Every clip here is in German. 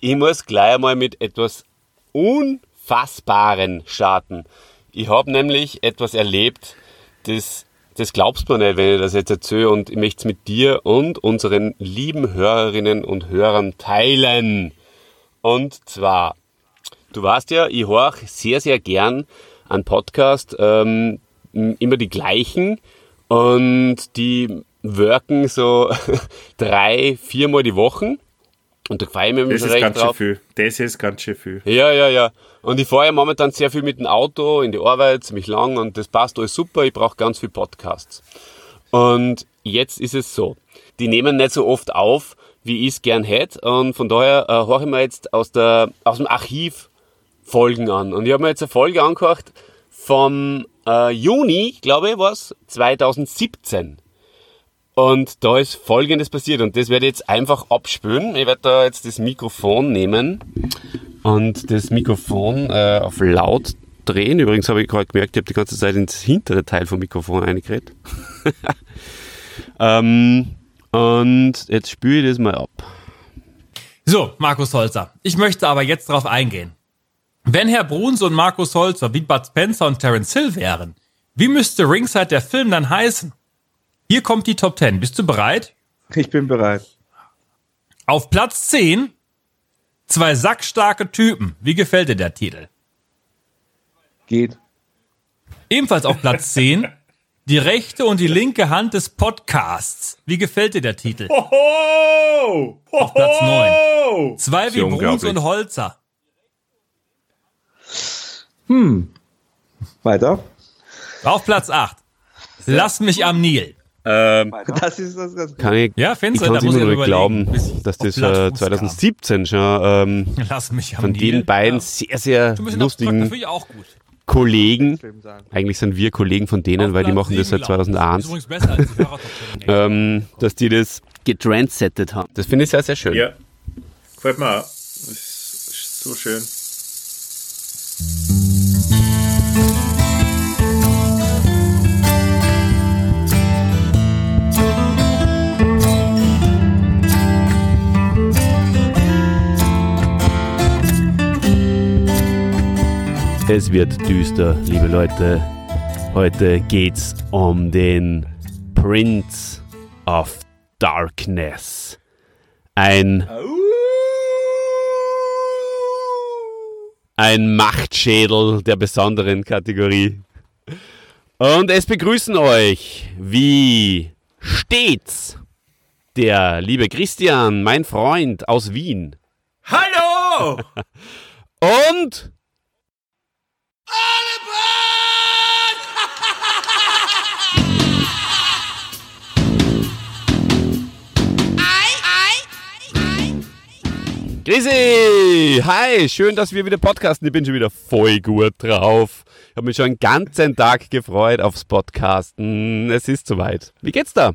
ich muss gleich einmal mit etwas Unfassbaren starten. Ich habe nämlich etwas erlebt, das, das glaubst du mir nicht, wenn ich das jetzt erzähle und ich möchte es mit dir und unseren lieben Hörerinnen und Hörern teilen. Und zwar, du weißt ja, ich höre sehr, sehr gern einen Podcast, ähm, immer die gleichen und die worken so drei, viermal die Woche. Und da freue ich mich Das schon ist recht ganz drauf. schön viel. Das ist ganz schön viel. Ja, ja, ja. Und ich fahre ja momentan sehr viel mit dem Auto in die Arbeit, ziemlich lang und das passt alles super. Ich brauche ganz viel Podcasts. Und jetzt ist es so, die nehmen nicht so oft auf, wie ich es gern hätte. Und von daher äh, höre ich mir jetzt aus, der, aus dem Archiv Folgen an. Und ich habe mir jetzt eine Folge angehört vom äh, Juni, glaube ich, was 2017. Und da ist Folgendes passiert und das werde ich jetzt einfach abspülen. Ich werde da jetzt das Mikrofon nehmen und das Mikrofon äh, auf laut drehen. Übrigens habe ich gerade gemerkt, ich habe die ganze Zeit ins hintere Teil vom Mikrofon eingeredet. ähm, und jetzt spüle ich das mal ab. So, Markus Holzer. Ich möchte aber jetzt darauf eingehen. Wenn Herr Bruns und Markus Holzer wie Bud Spencer und Terence Hill wären, wie müsste Ringside der Film dann heißen? Hier kommt die Top 10. Bist du bereit? Ich bin bereit. Auf Platz 10 zwei sackstarke Typen. Wie gefällt dir der Titel? Geht. Ebenfalls auf Platz 10 die rechte und die linke Hand des Podcasts. Wie gefällt dir der Titel? Hoho! Auf Platz 9. Zwei wie Bruns und Holzer. Weiter. Auf Platz 8. Lass mich am Nil. Ähm, Das ist das Ganze. kann ich, Ja, ich findest kann es immer ich noch glauben, ich dass das äh, Fuß 2017 schon ähm. Lass mich von Nil. den beiden Ja. sehr, sehr lustigen das finde ich auch gut. Kollegen. Eigentlich sind wir Kollegen von denen, Auf weil die Platz machen das seit sieben laufen. 2001. Das ist übrigens besser die ähm, dass die das getrendsettet haben. Das finde ich sehr, sehr schön. Ja, gefällt mir auch. Das ist so schön. Es wird düster, liebe Leute. Heute geht's um den Prince of Darkness. Ein ein Machtschädel der besonderen Kategorie. Und es begrüßen euch, wie stets, der liebe Christian, mein Freund aus Wien. Hallo! Und Grisi! Hi, schön, dass wir wieder podcasten. Ich bin schon wieder voll gut drauf. Ich habe mich schon einen ganzen Tag gefreut aufs Podcasten. Es ist soweit. Wie geht's da?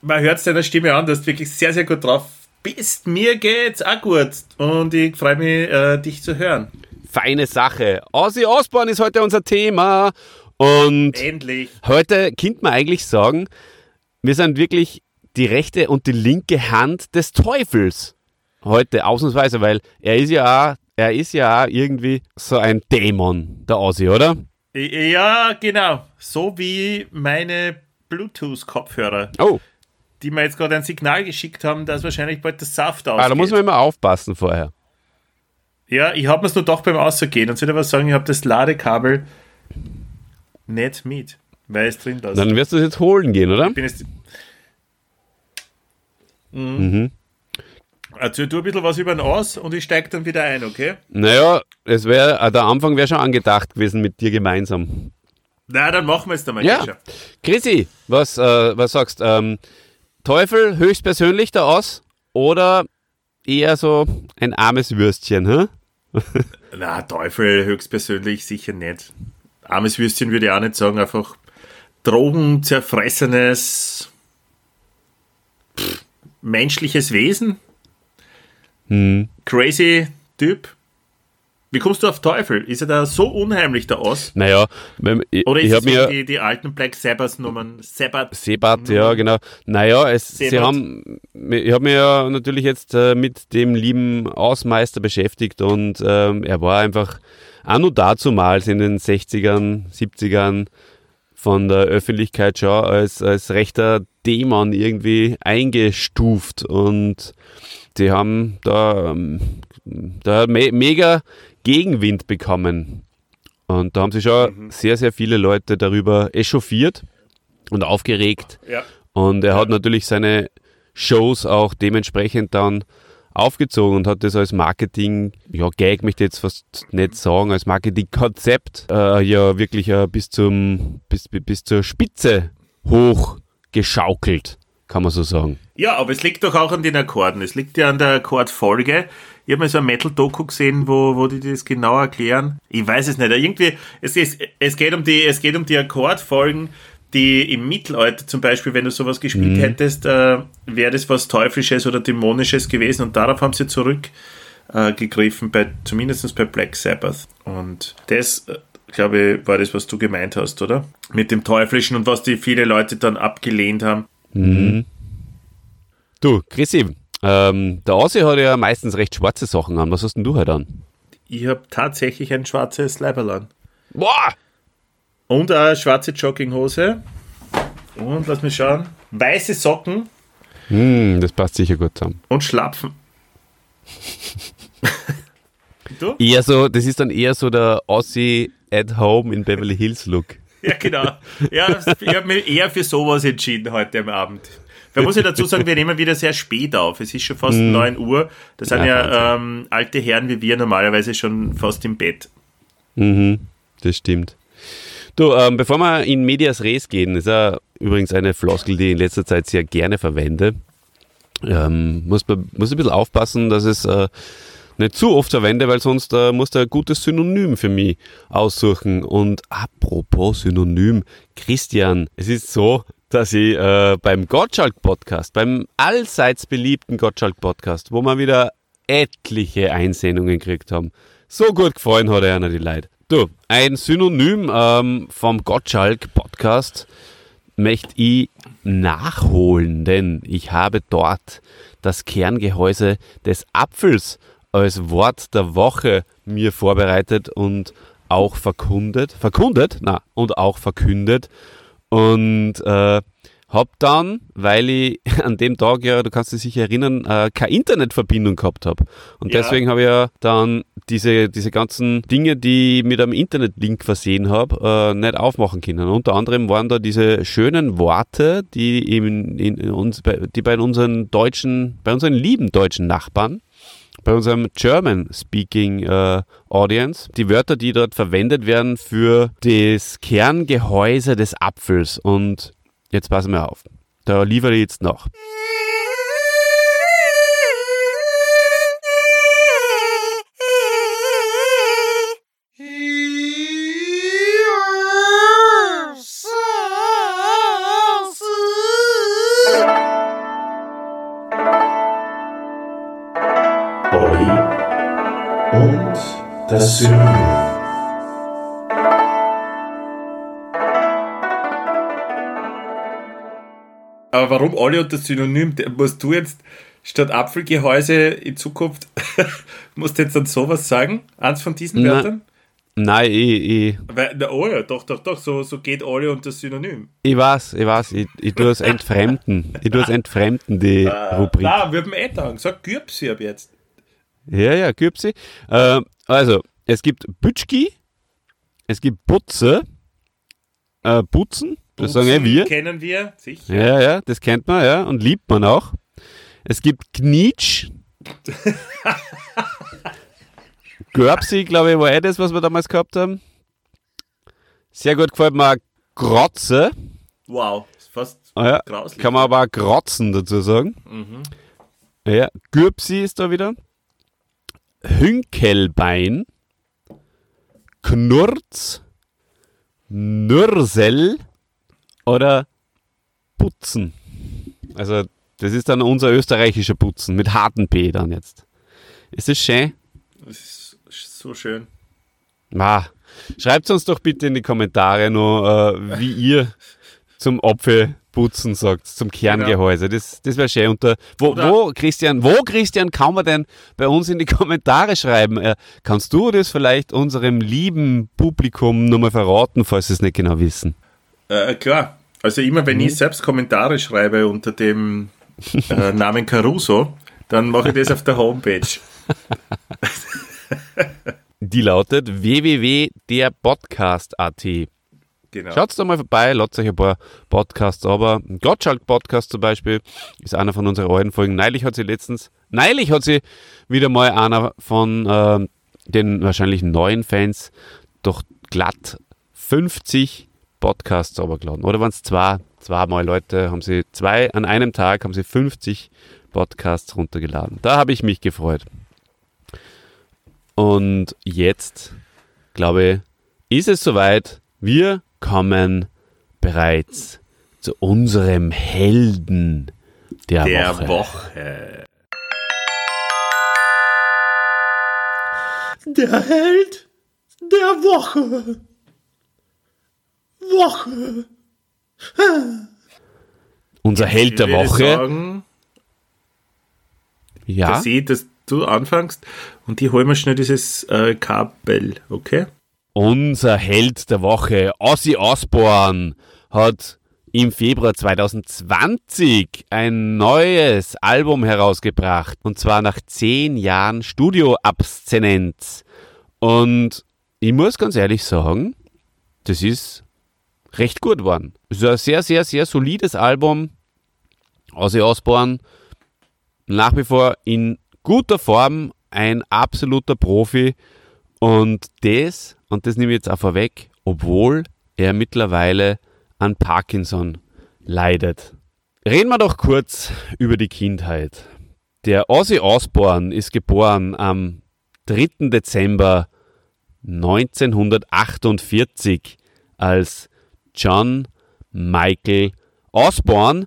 Man hört es deiner Stimme an, dass du wirklich sehr, sehr gut drauf bist. Mir geht's auch gut. Und ich freue mich, äh, dich zu hören. Feine Sache. Ozzy Osbourne ist heute unser Thema. Und Endlich. heute könnte man eigentlich sagen, wir sind wirklich die rechte und die linke Hand des Teufels. Heute ausnahmsweise, weil er ist ja auch, er ist ja irgendwie so ein Dämon, der Ozzy, oder? Ja, genau. So wie meine Bluetooth-Kopfhörer, Oh, die mir jetzt gerade ein Signal geschickt haben, dass wahrscheinlich bald das Saft ausgeht. ah, da muss man immer aufpassen vorher. Ja, ich habe mir es nur doch beim Ausgehen. Und ich aber sagen, ich habe das Ladekabel nicht mit, weil es drin lasse. Dann wirst du es jetzt holen gehen, oder? Ich bin jetzt. Mhm. Erzähl du ein bisschen was über den Aus und ich steige dann wieder ein, okay? Naja, es wäre, äh, der Anfang wäre schon angedacht gewesen mit dir gemeinsam. Na, dann machen wir es einmal. Ja. Gescher. Chrissy, was, äh, was sagst ähm, Teufel höchstpersönlich der aus oder eher so ein armes Würstchen, hä? Na, Teufel höchstpersönlich sicher nicht. Armes Würstchen würde ich auch nicht sagen, einfach drogenzerfressenes pff, menschliches Wesen. Hm. Crazy Typ. Wie kommst du auf Teufel? Ist er da so unheimlich da aus? Naja, ich, Oder ich ist habe es mir. die, die alten Black? Sabbath. Sebat, ja, genau. Naja, es, sie Sebat. haben, ich habe mich ja natürlich jetzt äh, mit dem lieben Ausmeister beschäftigt und ähm, er war einfach auch nur dazumals in den 60ern, 70ern von der Öffentlichkeit schon als, als rechter Dämon irgendwie eingestuft und die haben da, ähm, da me mega Gegenwind bekommen. Und da haben sich schon sehr, sehr viele Leute darüber echauffiert und aufgeregt. Ja. Und er hat natürlich seine Shows auch dementsprechend dann aufgezogen und hat das als Marketing, ja, Gag möchte ich jetzt fast nicht sagen, als Marketingkonzept äh, ja wirklich äh, bis zum bis, bis zur Spitze hochgeschaukelt, kann man so sagen. Ja, aber es liegt doch auch an den Akkorden. Es liegt ja an der Akkordfolge. Ich habe mal so ein Metal-Doku gesehen, wo, wo die das genau erklären. Ich weiß es nicht. Irgendwie, es, ist, es, geht um die, es geht um die Akkordfolgen, die im Mittelalter zum Beispiel, wenn du sowas gespielt Mhm. hättest, äh, wäre das was Teuflisches oder Dämonisches gewesen. Und darauf haben sie zurückgegriffen, äh, bei, zumindest bei Black Sabbath. Und das, äh, glaube ich, war das, was du gemeint hast, oder? Mit dem Teuflischen und was die viele Leute dann abgelehnt haben. Du, Chrissy, ähm, der Aussie hat ja meistens recht schwarze Sachen an. Was hast denn du heute an? Ich habe tatsächlich ein schwarzes Leiberl an. Boah! Und eine schwarze Jogginghose. Und lass mich schauen. Weiße Socken Hm, das passt sicher gut zusammen. und Schlapfen. du? Eher so, das ist dann eher so der Aussie at home in Beverly Hills Look. Ja, genau. Ja, ich habe mich eher für sowas entschieden heute am Abend. Man muss ja dazu sagen, wir nehmen wieder sehr spät auf. Es ist schon fast 9 Uhr. Da sind Ja, ja, ähm, alte Herren wie wir normalerweise schon fast im Bett. Mhm, das stimmt. Du, ähm, bevor wir in Medias Res gehen, ist ja übrigens eine Floskel, die ich in letzter Zeit sehr gerne verwende. Ähm, muss, man- muss ein bisschen aufpassen, dass es äh, nicht zu oft verwende, weil sonst äh, muss da ein gutes Synonym für mich aussuchen. Und apropos Synonym, Christian, es ist so, dass ich äh, beim Gottschalk-Podcast, beim allseits beliebten Gottschalk-Podcast, wo wir wieder etliche Einsendungen gekriegt haben, so gut gefallen hat er einer die Leute. Du, ein Synonym ähm, vom Gottschalk-Podcast möchte ich nachholen, denn ich habe dort das Kerngehäuse des Apfels als Wort der Woche mir vorbereitet und auch verkundet, verkundet, na, und auch verkündet und äh, hab dann, weil ich an dem Tag ja, du kannst dich sicher erinnern, äh, keine Internetverbindung gehabt habe. Und Ja. deswegen habe ich ja dann diese, diese ganzen Dinge, die ich mit einem Internetlink versehen habe, äh, nicht aufmachen können. Unter anderem waren da diese schönen Worte, die, in, in, uns, die bei unseren deutschen, bei unseren lieben deutschen Nachbarn bei unserem German-Speaking äh, Audience, die Wörter, die dort verwendet werden für das Kerngehäuse des Apfels. Und jetzt passen wir auf. Da liefere ich jetzt noch. Synonym. Aber warum Olli und das Synonym? Der- Musst du jetzt statt Apfelgehäuse in Zukunft, musst du jetzt dann sowas sagen? Eins von diesen Na. Wörtern? Nein, ich, ich, Weil, na, oh ja, doch, doch, doch, so, so geht Olli und das Synonym. ich weiß, ich weiß, ich, ich tue es entfremden. Ich tue es entfremden, die Rubrik. Na, wird mir eh sagen. Sag Gürbsi ab jetzt. Ja, ja, Güpsi. Ähm, also, es gibt Bütschki, es gibt Putze, äh, Putzen, das sagen eh wir. Kennen wir, sicher. Ja, ja, das kennt man, ja, und liebt man auch. Es gibt Knitsch. Görbsi, glaube ich, war eh das, was wir damals gehabt haben. Sehr gut gefällt mir auch Grotze. Wow, ist fast Ah, ja. grauslich. Kann man aber auch Grotzen dazu sagen. Ja, Gürbsi ist da wieder. Hünkelbein. Knurz. Nürsel. Oder Putzen. Also, das ist dann unser österreichischer Putzen mit harten P dann jetzt. Ist das schön? Das ist So schön. Ah, schreibt uns doch bitte in die Kommentare noch, äh, wie ihr zum Apfelputzen sagt, zum Kerngehäuse. Das, das wäre schön. Unter, wo, Oder- wo, Christian, wo, Christian, kann man denn bei uns in die Kommentare schreiben? Äh, kannst du das vielleicht unserem lieben Publikum nochmal verraten, falls sie es nicht genau wissen? Äh, klar. Also immer wenn ich selbst Kommentare schreibe unter dem äh, Namen Caruso, dann mache ich das auf der Homepage. Die lautet www.derpodcast.at. Genau. Schaut da mal vorbei, ladet euch ein paar Podcasts aber. Gottschalk Podcast zum Beispiel ist einer von unseren alten Folgen. Neulich hat sie letztens, neulich hat sie wieder mal einer von ähm, den wahrscheinlich neuen Fans doch glatt 50 Podcasts aber geladen. Oder waren es zwei, zweimal Leute, haben sie zwei, an einem Tag haben sie 50 Podcasts runtergeladen. Da habe ich mich gefreut. Und jetzt, glaube ich, ist es soweit. Wir kommen bereits zu unserem Helden der, der Woche. Woche. Der Held der Woche. Woche. Unser Held der Ich würde Woche. Sagen, ja, dass ich, dass du anfängst und ich hol mir schnell dieses äh, Kabel, okay? Unser Held der Woche, Ozzy Osbourne, hat im Februar 2020 ein neues Album herausgebracht. Und zwar nach zehn Jahren Studioabstinenz. Und ich muss ganz ehrlich sagen, das ist recht gut geworden. Es ist ein sehr, sehr, sehr solides Album. Ozzy Osbourne nach wie vor in guter Form, ein absoluter Profi. Und das, und das nehme ich jetzt auch vorweg, obwohl er mittlerweile an Parkinson leidet. Reden wir doch kurz über die Kindheit. Der Ozzy Osbourne ist geboren am 3. Dezember 1948 als John Michael Osbourne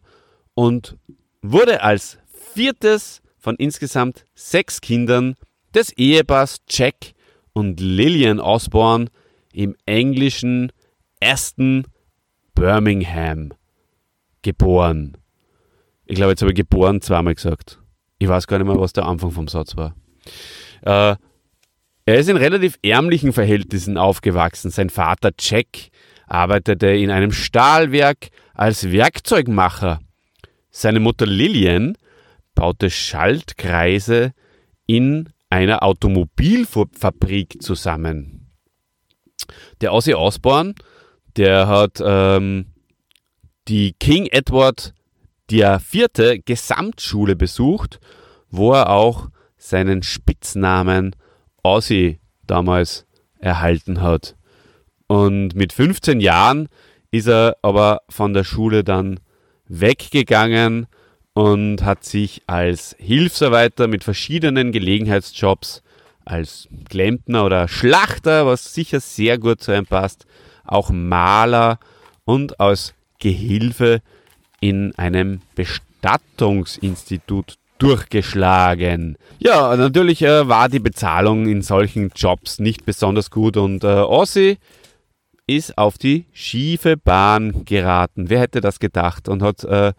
und wurde als viertes von insgesamt sechs Kindern des Ehepaars Jack und Lillian Osbourne im englischen Aston Birmingham geboren. Ich glaube, jetzt habe ich geboren zweimal gesagt. Ich weiß gar nicht mehr, was der Anfang vom Satz war. Äh, er ist in relativ ärmlichen Verhältnissen aufgewachsen. Sein Vater Jack arbeitete in einem Stahlwerk als Werkzeugmacher. Seine Mutter Lillian baute Schaltkreise in einer Automobilfabrik zusammen. Der Ozzy Osbourne, der hat ähm, die King Edward vierte Gesamtschule besucht, wo er auch seinen Spitznamen Ozzy damals erhalten hat. Und mit 15 Jahren ist er aber von der Schule dann weggegangen und hat sich als Hilfsarbeiter mit verschiedenen Gelegenheitsjobs als Klempner oder Schlachter, was sicher sehr gut zu ihm passt, auch Maler und als Gehilfe in einem Bestattungsinstitut durchgeschlagen. Ja, natürlich äh, war die Bezahlung in solchen Jobs nicht besonders gut und äh, Ossi ist auf die schiefe Bahn geraten. Wer hätte das gedacht? Und hat äh,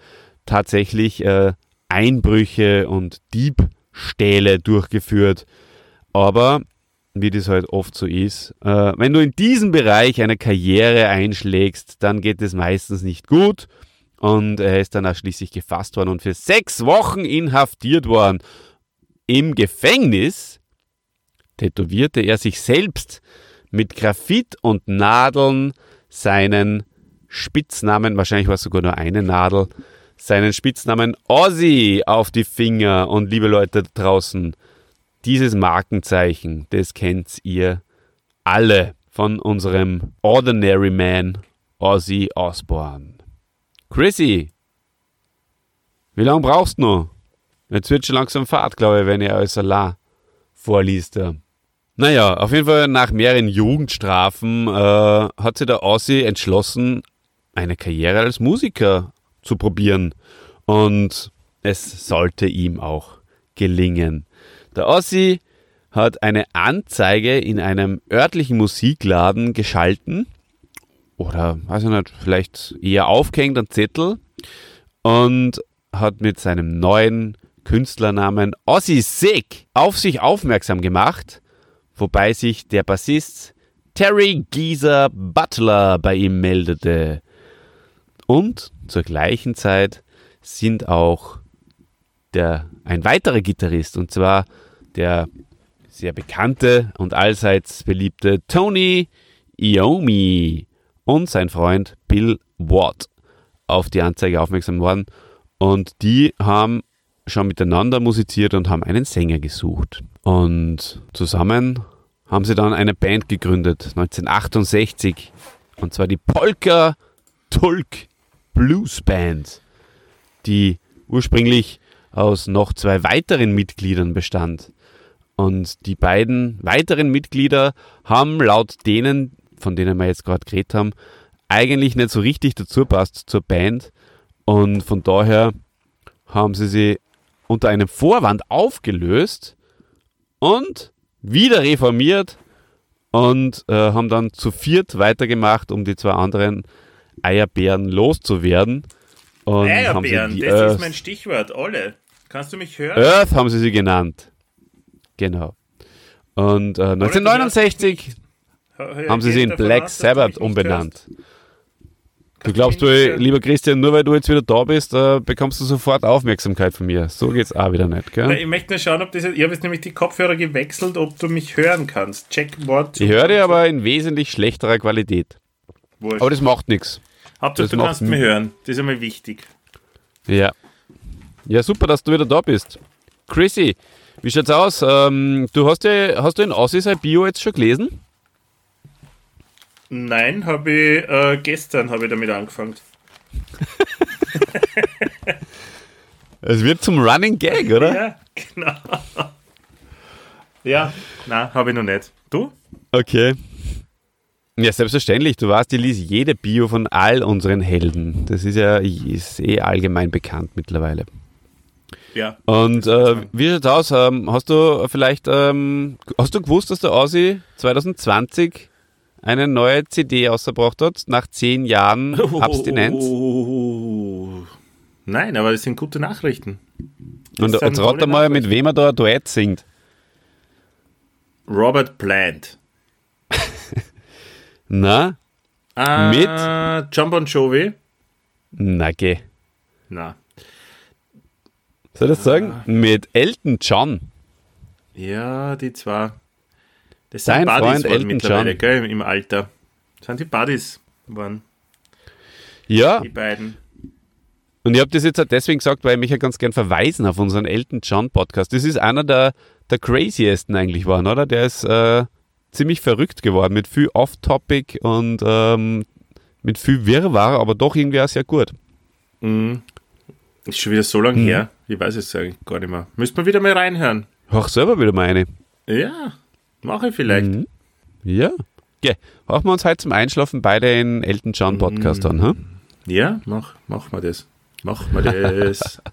tatsächlich äh, Einbrüche und Diebstähle durchgeführt. Aber, wie das halt oft so ist, äh, wenn du in diesem Bereich eine Karriere einschlägst, dann geht es meistens nicht gut. Und er ist dann auch schließlich gefasst worden und für sechs Wochen inhaftiert worden. Im Gefängnis tätowierte er sich selbst mit Graphit und Nadeln seinen Spitznamen, wahrscheinlich war es sogar nur eine Nadel, seinen Spitznamen Ozzy auf die Finger. Und liebe Leute da draußen, dieses Markenzeichen, das kennt ihr alle von unserem Ordinary Man Ozzy Osbourne. Chrissy, wie lange brauchst du noch? Jetzt wird schon langsam Fahrt, glaube ich, wenn er als Allah vorliest. Ja. Naja, auf jeden Fall nach mehreren Jugendstrafen äh, hat sich der Ossi entschlossen, eine Karriere als Musiker zu probieren. Und es sollte ihm auch gelingen. Der Ossi hat eine Anzeige in einem örtlichen Musikladen geschalten oder, weiß ich nicht, vielleicht eher aufgehängt an Zettel und hat mit seinem neuen Künstlernamen Ozzy Sick auf sich aufmerksam gemacht, wobei sich der Bassist Terry Geezer Butler bei ihm meldete. Und zur gleichen Zeit sind auch der, ein weiterer Gitarrist, und zwar der sehr bekannte und allseits beliebte Tony Iommi und sein Freund Bill Watt auf die Anzeige aufmerksam worden. Und die haben schon miteinander musiziert und haben einen Sänger gesucht. Und zusammen haben sie dann eine Band gegründet, 1968. Und zwar die Polka Tulk Blues Band, die ursprünglich aus noch zwei weiteren Mitgliedern bestand. Und die beiden weiteren Mitglieder haben laut denen, von denen wir jetzt gerade geredet haben, eigentlich nicht so richtig dazu passt zur Band. Und von daher haben sie sie unter einem Vorwand aufgelöst und wieder reformiert und äh, haben dann zu viert weitergemacht, um die zwei anderen Eierbären loszuwerden. Und haben sie Eierbären, die das Earth, ist mein Stichwort. Olle, kannst du mich hören? Earth haben sie sie genannt. Genau. Und äh, 1969 haben sie sie in Black Sabbath umbenannt. Du glaubst du, lieber Christian, nur weil du jetzt wieder da bist, äh, bekommst du sofort Aufmerksamkeit von mir. So geht's auch wieder nicht, gell? Ich möchte nur schauen, ob das. Ich habe jetzt nämlich die Kopfhörer gewechselt, ob du mich hören kannst. Check Wort. Ich höre dir aber in wesentlich schlechterer Qualität. Wurscht. Aber das macht nichts. Hauptsache, du kannst mich hören. Das ist einmal wichtig. Ja. Ja, super, dass du wieder da bist. Chrissy, wie schaut's aus? Ähm, du hast ja, hast du in Aussie sein Bio jetzt schon gelesen? Nein, habe ich äh, gestern habe ich damit angefangen. Es wird zum Running Gag, oder? Ja, genau. Ja, nein, habe ich noch nicht. Du? Okay. Ja, selbstverständlich. Du weißt, ich lese jede Bio von all unseren Helden. Das ist ja ist eh allgemein bekannt mittlerweile. Ja. Und äh, wie schaut's aus? Ähm, hast du vielleicht, ähm, hast du gewusst, dass der Aussie 2020 eine neue CD ausgebracht hat, nach zehn Jahren Abstinenz? Oh. Nein, aber das sind gute Nachrichten. Das Und jetzt rat mal, mit wem er da ein Duett singt. Robert Plant. Na? Ah, Mit? John Bon Jovi. Na, geh. Na. Soll ich das sagen? Mit Elton John. Ja, die zwei. Das Dein sind Buddies Freund Elton mittlerweile, John. gell, im Alter. Das sind die Buddies geworden, Ja, die beiden. und ich habe das jetzt auch deswegen gesagt, weil ich mich ja ganz gern verweisen auf unseren Elton John Podcast. Das ist einer der, der craziesten eigentlich waren, oder? Der ist äh, ziemlich verrückt geworden mit viel Off-Topic und ähm, mit viel Wirrwarr, aber doch irgendwie auch sehr gut. Mhm. Ist schon wieder so lange Mhm. her. Ich weiß es eigentlich gar nicht mehr. Müsste man wieder mal reinhören. Hör selber wieder mal eine. Ja, mache ich vielleicht. Mhm. Ja. Okay. Hauchen wir uns heute zum Einschlafen beide in Elton John Podcast an, ha? Ja, mach, mach mal das. Mach mal das.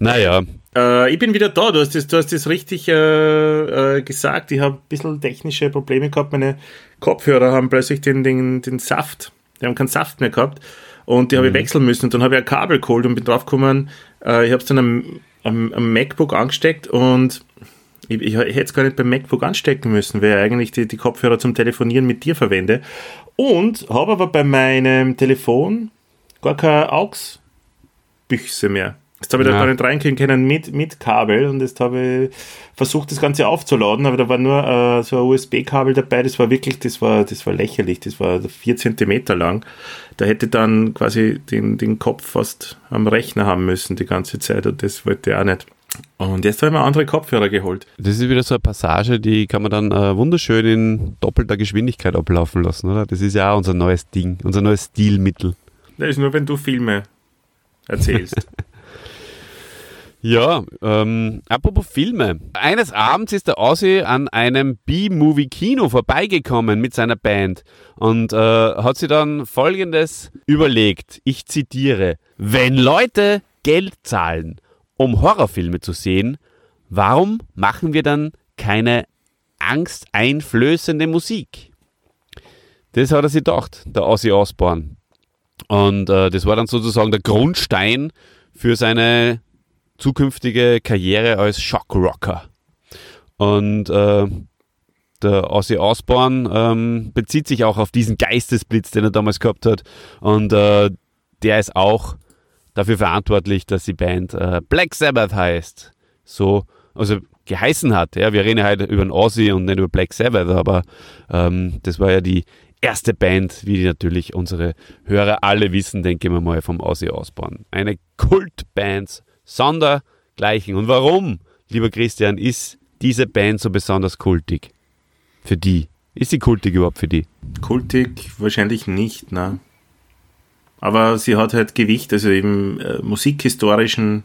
Naja, äh, ich bin wieder da. Du hast das, du hast das richtig äh, äh, gesagt. Ich habe ein bisschen technische Probleme gehabt. Meine Kopfhörer haben plötzlich den, den, den Saft. Die haben keinen Saft mehr gehabt. Und die habe ich wechseln müssen. Und dann habe ich ein Kabel geholt und bin draufgekommen. Äh, ich habe es dann am, am, am MacBook angesteckt und ich, ich, hätte es gar nicht beim MacBook anstecken müssen, weil ich eigentlich die, die Kopfhörer zum Telefonieren mit dir verwende. Und habe aber bei meinem Telefon gar keine AUX-Büchse mehr. Jetzt habe ich da Ja. gar nicht reinkriegen können mit, mit Kabel und jetzt habe ich versucht, das Ganze aufzuladen, aber da war nur äh, so ein USB-Kabel dabei, das war wirklich, das war, das war lächerlich, das war vier Zentimeter lang. Da hätte dann quasi den, den Kopf fast am Rechner haben müssen die ganze Zeit und das wollte ich auch nicht. Und jetzt habe ich mir andere Kopfhörer geholt. das ist wieder so eine Passage, die kann man dann äh, wunderschön in doppelter Geschwindigkeit ablaufen lassen, oder? Das ist ja auch unser neues Ding, unser neues Stilmittel. Das ist nur, wenn du Filme erzählst. Ja, ähm, apropos Filme. Eines Abends ist der Ossi an einem B-Movie-Kino vorbeigekommen mit seiner Band und äh, hat sich dann Folgendes überlegt. Ich zitiere. Wenn Leute Geld zahlen, um Horrorfilme zu sehen, warum machen wir dann keine angsteinflößende Musik. Das hat er sich gedacht, der Ozzy Osbourne. Und äh, das war dann sozusagen der Grundstein für seine zukünftige Karriere als Shockrocker. Und äh, der Ozzy Osbourne ähm, bezieht sich auch auf diesen Geistesblitz, den er damals gehabt hat. Und äh, der ist auch dafür verantwortlich, dass die Band äh, Black Sabbath heißt. So, also geheißen hat. Ja, wir reden heute über den Ozzy und nicht über Black Sabbath, aber ähm, das war ja die erste Band, wie natürlich unsere Hörer alle wissen, denke ich mal, vom Ozzy Osbourne. Eine Kultband, sondergleichen. Und warum, lieber Christian, ist diese Band so besonders kultig? Für die. Ist sie kultig überhaupt für die? Kultig wahrscheinlich nicht, ne? Aber sie hat halt Gewicht, also im äh, musikhistorischen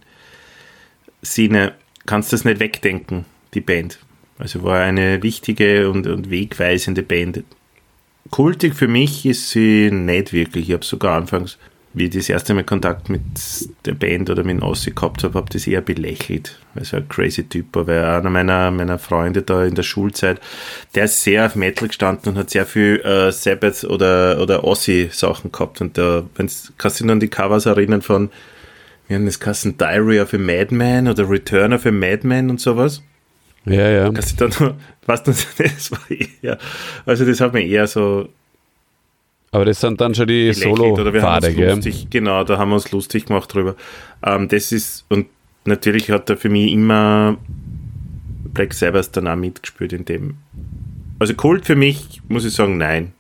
Sinne kannst du das nicht wegdenken, die Band. Also war eine wichtige und, und wegweisende Band. Kultig für mich ist sie nicht wirklich. Ich habe sogar anfangs, wie ich das erste Mal Kontakt mit der Band oder mit Ossi gehabt habe, habe das eher belächelt. Weil so ein crazy Typ war. Weil einer meiner, meiner Freunde da in der Schulzeit, der ist sehr auf Metal gestanden und hat sehr viel äh, Sabbath oder, oder Ossi Sachen gehabt. Und da, wenn's, kannst du dich an die Covers erinnern von, wie haben das Kassen Diary of a Madman oder Return of a Madman und sowas? Ja, ja. Kannst du da noch, was das war eher, also das hat mir eher so Aber das sind dann schon die Solo-Pfade, gell? lustig, genau, da haben wir uns lustig gemacht drüber. Ähm, das ist, und natürlich hat er für mich immer Black Sabbath dann auch mitgespielt in dem. Also Kult für mich, muss ich sagen, nein.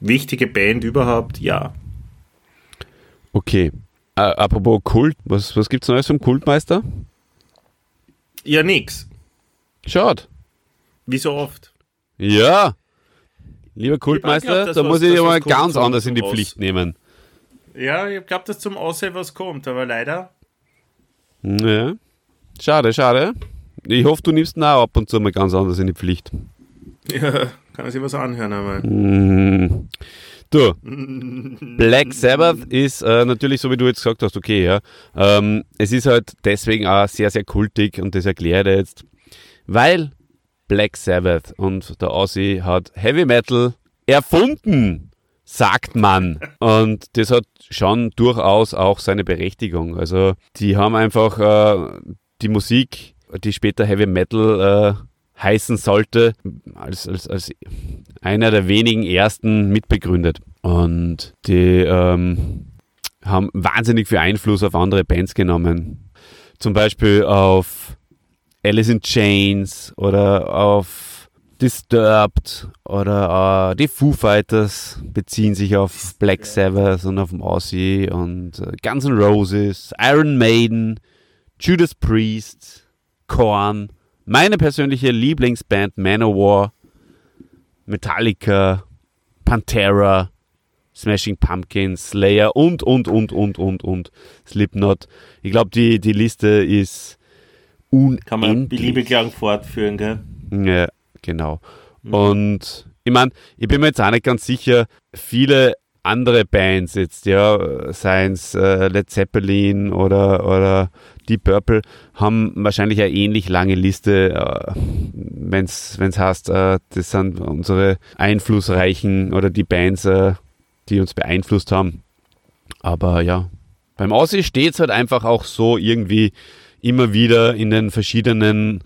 Wichtige Band überhaupt, ja. Okay. Äh, apropos Kult, was, was gibt's Neues vom Kultmeister? Ja, nix. Schaut. Wie so oft. Ja. Lieber Kultmeister, da muss ich kommt ganz anders in die Pflicht nehmen. Ja, ich glaube, dass zum Aussehen was kommt, aber leider. Ja. Schade, schade. Ich hoffe, du nimmst ihn auch ab und zu mal ganz anders in die Pflicht. Ja, kann er sich was anhören einmal. Mhm. Du, Black Sabbath ist äh, natürlich, so wie du jetzt gesagt hast, okay, ja. Ähm, es ist halt deswegen auch sehr, sehr kultig und das erkläre ich dir jetzt, weil Black Sabbath und der Ozzy hat Heavy Metal erfunden, sagt man. Und das hat schon durchaus auch seine Berechtigung. Also die haben einfach äh, die Musik, die später Heavy Metal äh, heißen sollte, als, als, als einer der wenigen ersten mitbegründet. Und die ähm, haben wahnsinnig viel Einfluss auf andere Bands genommen. Zum Beispiel auf Alice in Chains oder auf Disturbed oder äh, die Foo Fighters beziehen sich auf Black Sabbath und auf Ozzy und äh, Guns N' Roses, Iron Maiden, Judas Priest, Korn, meine persönliche Lieblingsband Manowar, Metallica, Pantera, Smashing Pumpkins, Slayer und, und, und, und, und, und, Slipknot. Ich glaube, die, die Liste ist unendlich. Kann man beliebig lang fortführen, gell? Ja, genau. Und ich meine, ich bin mir jetzt auch nicht ganz sicher, viele andere Bands jetzt, ja, seien es äh, Led Zeppelin oder, oder Deep Purple, haben wahrscheinlich eine ähnlich lange Liste, äh, wenn es heißt, äh, das sind unsere einflussreichen oder die Bands, äh, die uns beeinflusst haben. Aber ja, beim Aussie steht es halt einfach auch so irgendwie immer wieder in den verschiedenen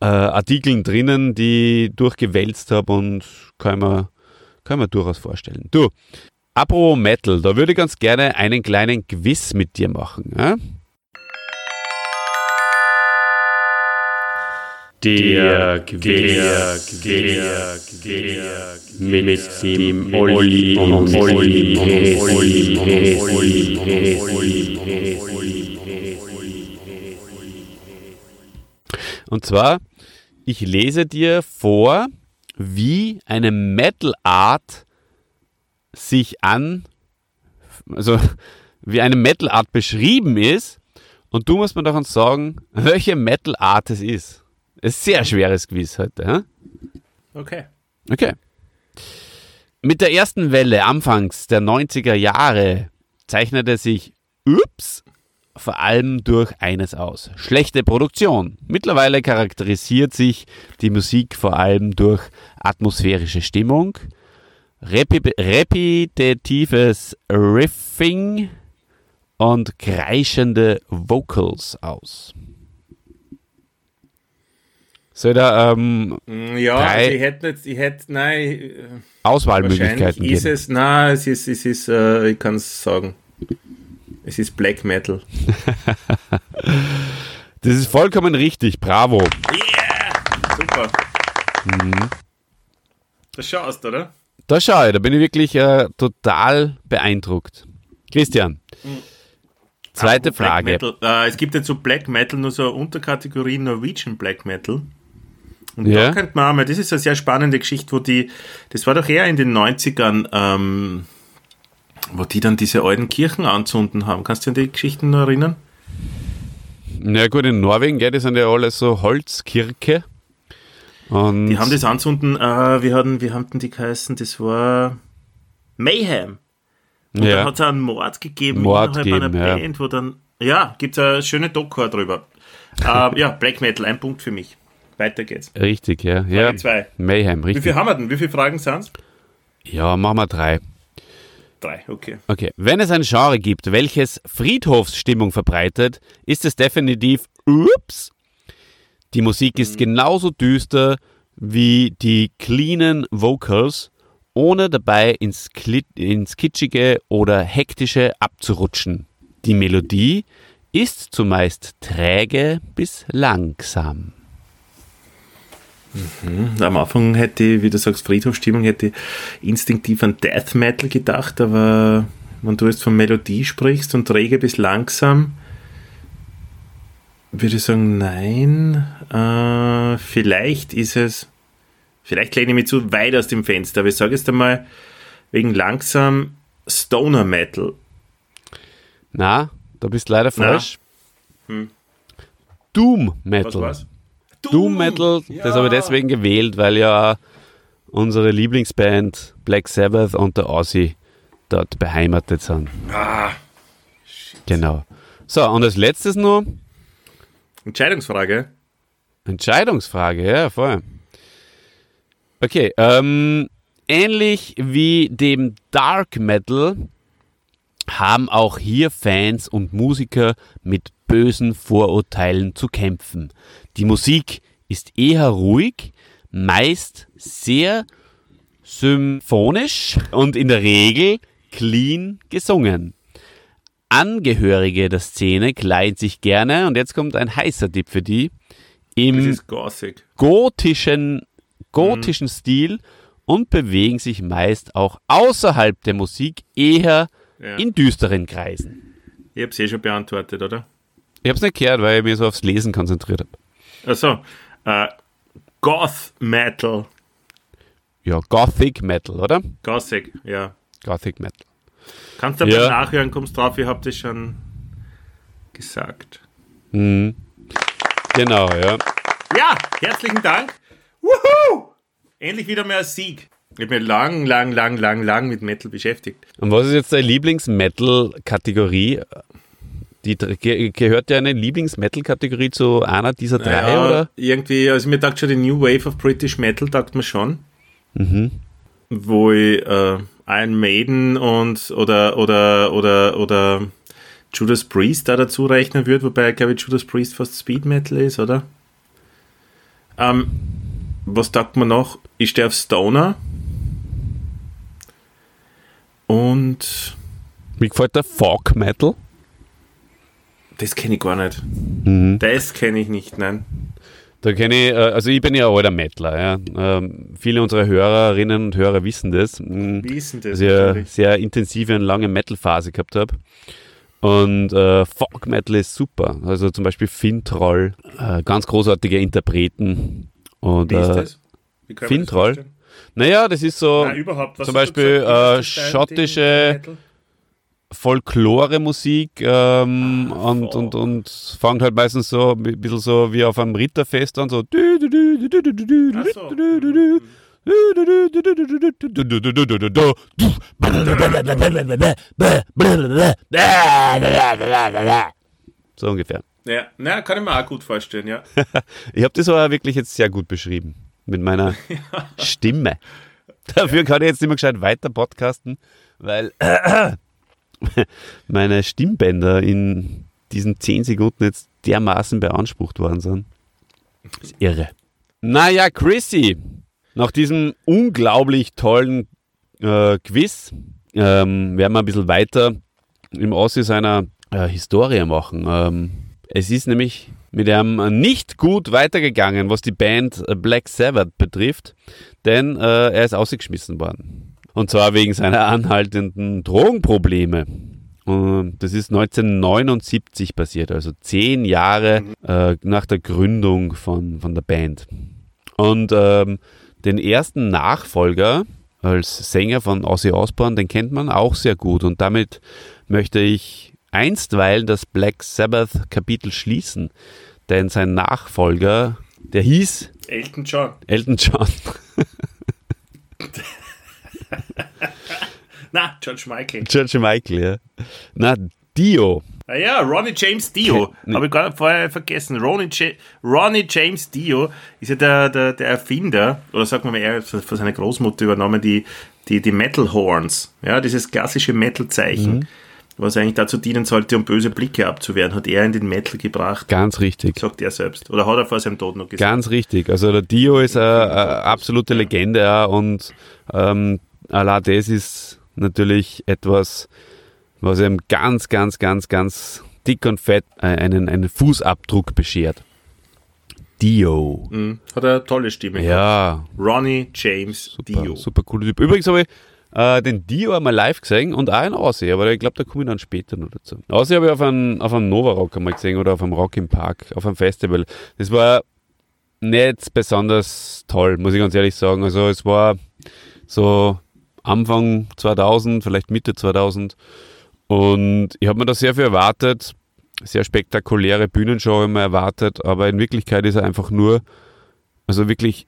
äh, Artikeln drinnen, die ich durchgewälzt habe und kann man, kann man durchaus vorstellen. Du, apropos Metal, da würde ich ganz gerne einen kleinen Quiz mit dir machen. Ja? Der Quiz, der Quiz, mit dem Olli und Olli, Olli, Olli, Und zwar, ich lese dir vor, wie eine Metal Art sich an, also wie eine Metal Art beschrieben ist. Und du musst mir davon sagen, welche Metal Art es ist. Es ist sehr schweres Quiz heute. Ja? Okay. Okay. Mit der ersten Welle anfangs der 90er Jahre zeichnete sich Ups vor allem durch eines aus. Schlechte Produktion. Mittlerweile charakterisiert sich die Musik vor allem durch atmosphärische Stimmung, repi repetitives Riffing und kreischende Vocals aus. Soll da ähm, Ja, Drei- also ich hätte jetzt, ich hätte, nein, äh, Auswahlmöglichkeiten wahrscheinlich ist geben? es, nein, es ist, es ist, äh, ich kann es sagen. Es ist Black Metal. Das ist vollkommen richtig, bravo. Super. Mhm. Das schaust, oder? Da schau ich, da bin ich wirklich äh, total beeindruckt. Christian, zweite Apropos Black Frage. Äh, es gibt jetzt so Black Metal, nur so eine Unterkategorie Norwegian Black Metal. Und Ja. da könnte man auch mal, das ist eine sehr spannende Geschichte, wo die, das war doch eher in den 90ern, ähm, wo die dann diese alten Kirchen anzünden haben. Kannst du dich an die Geschichten noch erinnern? Na gut, in Norwegen, gell, die sind ja alles so Holzkirche. Und Die haben das anzünden, äh, wie, hatten, wie haben die geheißen? Das war Mayhem. Und ja. dann hat es einen Mord gegeben Mord innerhalb gegeben, einer ja. Band, wo dann, ja, gibt es eine schöne Doku drüber. äh, ja, Black Metal, ein Punkt für mich. Weiter geht's. Richtig, ja. ja. Frage zwei. Mayhem, Wie richtig. viel haben wir denn? Wie viele Fragen sind es? Ja, machen wir drei. Drei, okay. Okay. Wenn es ein Genre gibt, welches Friedhofsstimmung verbreitet, ist es definitiv Ups. Die Musik ist genauso düster wie die cleanen Vocals, ohne dabei ins, Kli ins Kitschige oder Hektische abzurutschen. Die Melodie ist zumeist träge bis langsam. Am Anfang hätte ich, wie du sagst, Friedhofsstimmung, hätte ich instinktiv an Death Metal gedacht, aber wenn du jetzt von Melodie sprichst und träge bis langsam, würde ich sagen, nein. Äh, vielleicht ist es, vielleicht lehne ich mich zu weit aus dem Fenster, aber ich sage jetzt einmal, wegen langsam Stoner Metal. Na, da bist leider falsch. Doom Was Metal. war's? Doom Metal, das habe ich deswegen gewählt, weil ja unsere Lieblingsband Black Sabbath und der Ozzy dort beheimatet sind. Ah, Genau. So, und als letztes nur Entscheidungsfrage. Entscheidungsfrage, ja, voll. Okay, ähm, ähnlich wie dem Dark Metal haben auch hier Fans und Musiker mit bösen Vorurteilen zu kämpfen. Die Musik ist eher ruhig, meist sehr symphonisch und in der Regel clean gesungen. Angehörige der Szene kleiden sich gerne, und jetzt kommt ein heißer Tipp für die, im gotischen, gotischen Stil und bewegen sich meist auch außerhalb der Musik eher Ja. in düsteren Kreisen. Ich habe es eh schon beantwortet, oder? Ich habe es nicht gehört, weil ich mich so aufs Lesen konzentriert habe. Also, äh, Goth Metal. Ja, Gothic Metal, oder? Gothic, ja. Gothic Metal. Kannst du aber Ja. nachhören, kommst drauf, ich habe das schon gesagt. Mhm. Genau, ja. Ja, herzlichen Dank. Wuhu! Endlich wieder mehr Sieg. Ich habe mich lang, lang, lang, lang, lang mit Metal beschäftigt. Und was ist jetzt deine Lieblings-Metal-Kategorie? Die ge gehört deine Lieblings-Metal-Kategorie zu einer dieser drei, Ja, oder? Irgendwie, also mir dachte schon die New Wave of British Metal, dachte mir schon. Mhm. Wo ich äh, Iron Maiden und oder oder oder oder Judas Priest da dazu rechnen würde, wobei glaube ich Judas Priest fast Speed Metal ist, oder? Ähm, was sagt man noch? Ich stehe auf Stoner. Und Mir gefällt der Folk Metal. Das kenne ich gar nicht. Mhm. Das kenne ich nicht, nein. Da kenne ich, äh, also ich bin ja ein alter Mettler. Ja. Ähm, viele unserer Hörerinnen und Hörer wissen das. Mhm. Denn das? dass ich eine sehr intensive und lange Metal-Phase gehabt habe. Und äh, Folk Metal ist super. Also zum Beispiel Fintroll, äh, ganz großartige Interpreten. Und, Wie ist äh, das? Wie das Fintroll? vorstellen? Naja, das ist so Nein, überhaupt. Was zum Beispiel, äh, das schottische-? Folklore-Musik ähm, Ah, und, und, und fängt halt meistens so ein bisschen so wie auf einem Ritterfest an, so. So ungefähr. Ja, na, kann ich mir auch gut vorstellen, ja. Ich habe das aber wirklich jetzt sehr gut beschrieben. Mit meiner Stimme. Dafür kann ich jetzt nicht mehr gescheit weiter podcasten, weil meine Stimmbänder in diesen 10 Sekunden jetzt dermaßen beansprucht worden sind. Das ist irre. Naja, Chrissy, nach diesem unglaublich tollen äh, Quiz ähm, werden wir ein bisschen weiter im Ossi seiner äh, Historie machen. Ähm, es ist nämlich mit einem nicht gut weitergegangen, was die Band Black Sabbath betrifft, denn äh, er ist ausgeschmissen worden. Und zwar wegen seiner anhaltenden Drogenprobleme. Und Das ist 1979 passiert, also zehn Jahre äh, nach der Gründung von, von der Band. Und ähm, den ersten Nachfolger als Sänger von Ozzy Osbourne, den kennt man auch sehr gut. Und damit möchte ich einstweilen das Black Sabbath Kapitel schließen. Denn sein Nachfolger, der hieß Elton John. Elton John. Na, George Michael. George Michael, ja. Na, Dio. Ah ja, Ronnie James Dio. Nee. Habe ich gerade vorher vergessen. Ronnie, Ja- Ronnie James Dio ist ja der, der, der Erfinder, oder sagen wir mal, er hat von seiner Großmutter übernommen, die, die, die Metal Horns. Ja, dieses klassische Metal-Zeichen, Mhm. was eigentlich dazu dienen sollte, um böse Blicke abzuwehren, hat er in den Metal gebracht. Ganz richtig. Sagt er selbst. Oder hat er vor seinem Tod noch gesagt? Ganz richtig. Also der Dio ist eine, eine absolute Legende ja, und ähm, Allah das ist natürlich etwas, was ihm ganz, ganz, ganz, ganz dick und fett äh, einen, einen Fußabdruck beschert. Dio. Mhm. Hat er eine tolle Stimme. Ja, Ronnie James super, Dio. super cooler Typ. Übrigens habe ich äh, den Dio einmal live gesehen und auch in Aussie, aber ich glaube, da komme ich dann später noch dazu. Aussie habe ich auf einem, auf einem Nova Rock einmal gesehen oder auf einem Rock im Park, auf einem Festival. Das war nicht besonders toll, muss ich ganz ehrlich sagen. Also es war so Anfang 2000, vielleicht Mitte 2000 und ich habe mir da sehr viel erwartet, sehr spektakuläre Bühnenshow mir erwartet, aber in Wirklichkeit ist er einfach nur, also wirklich,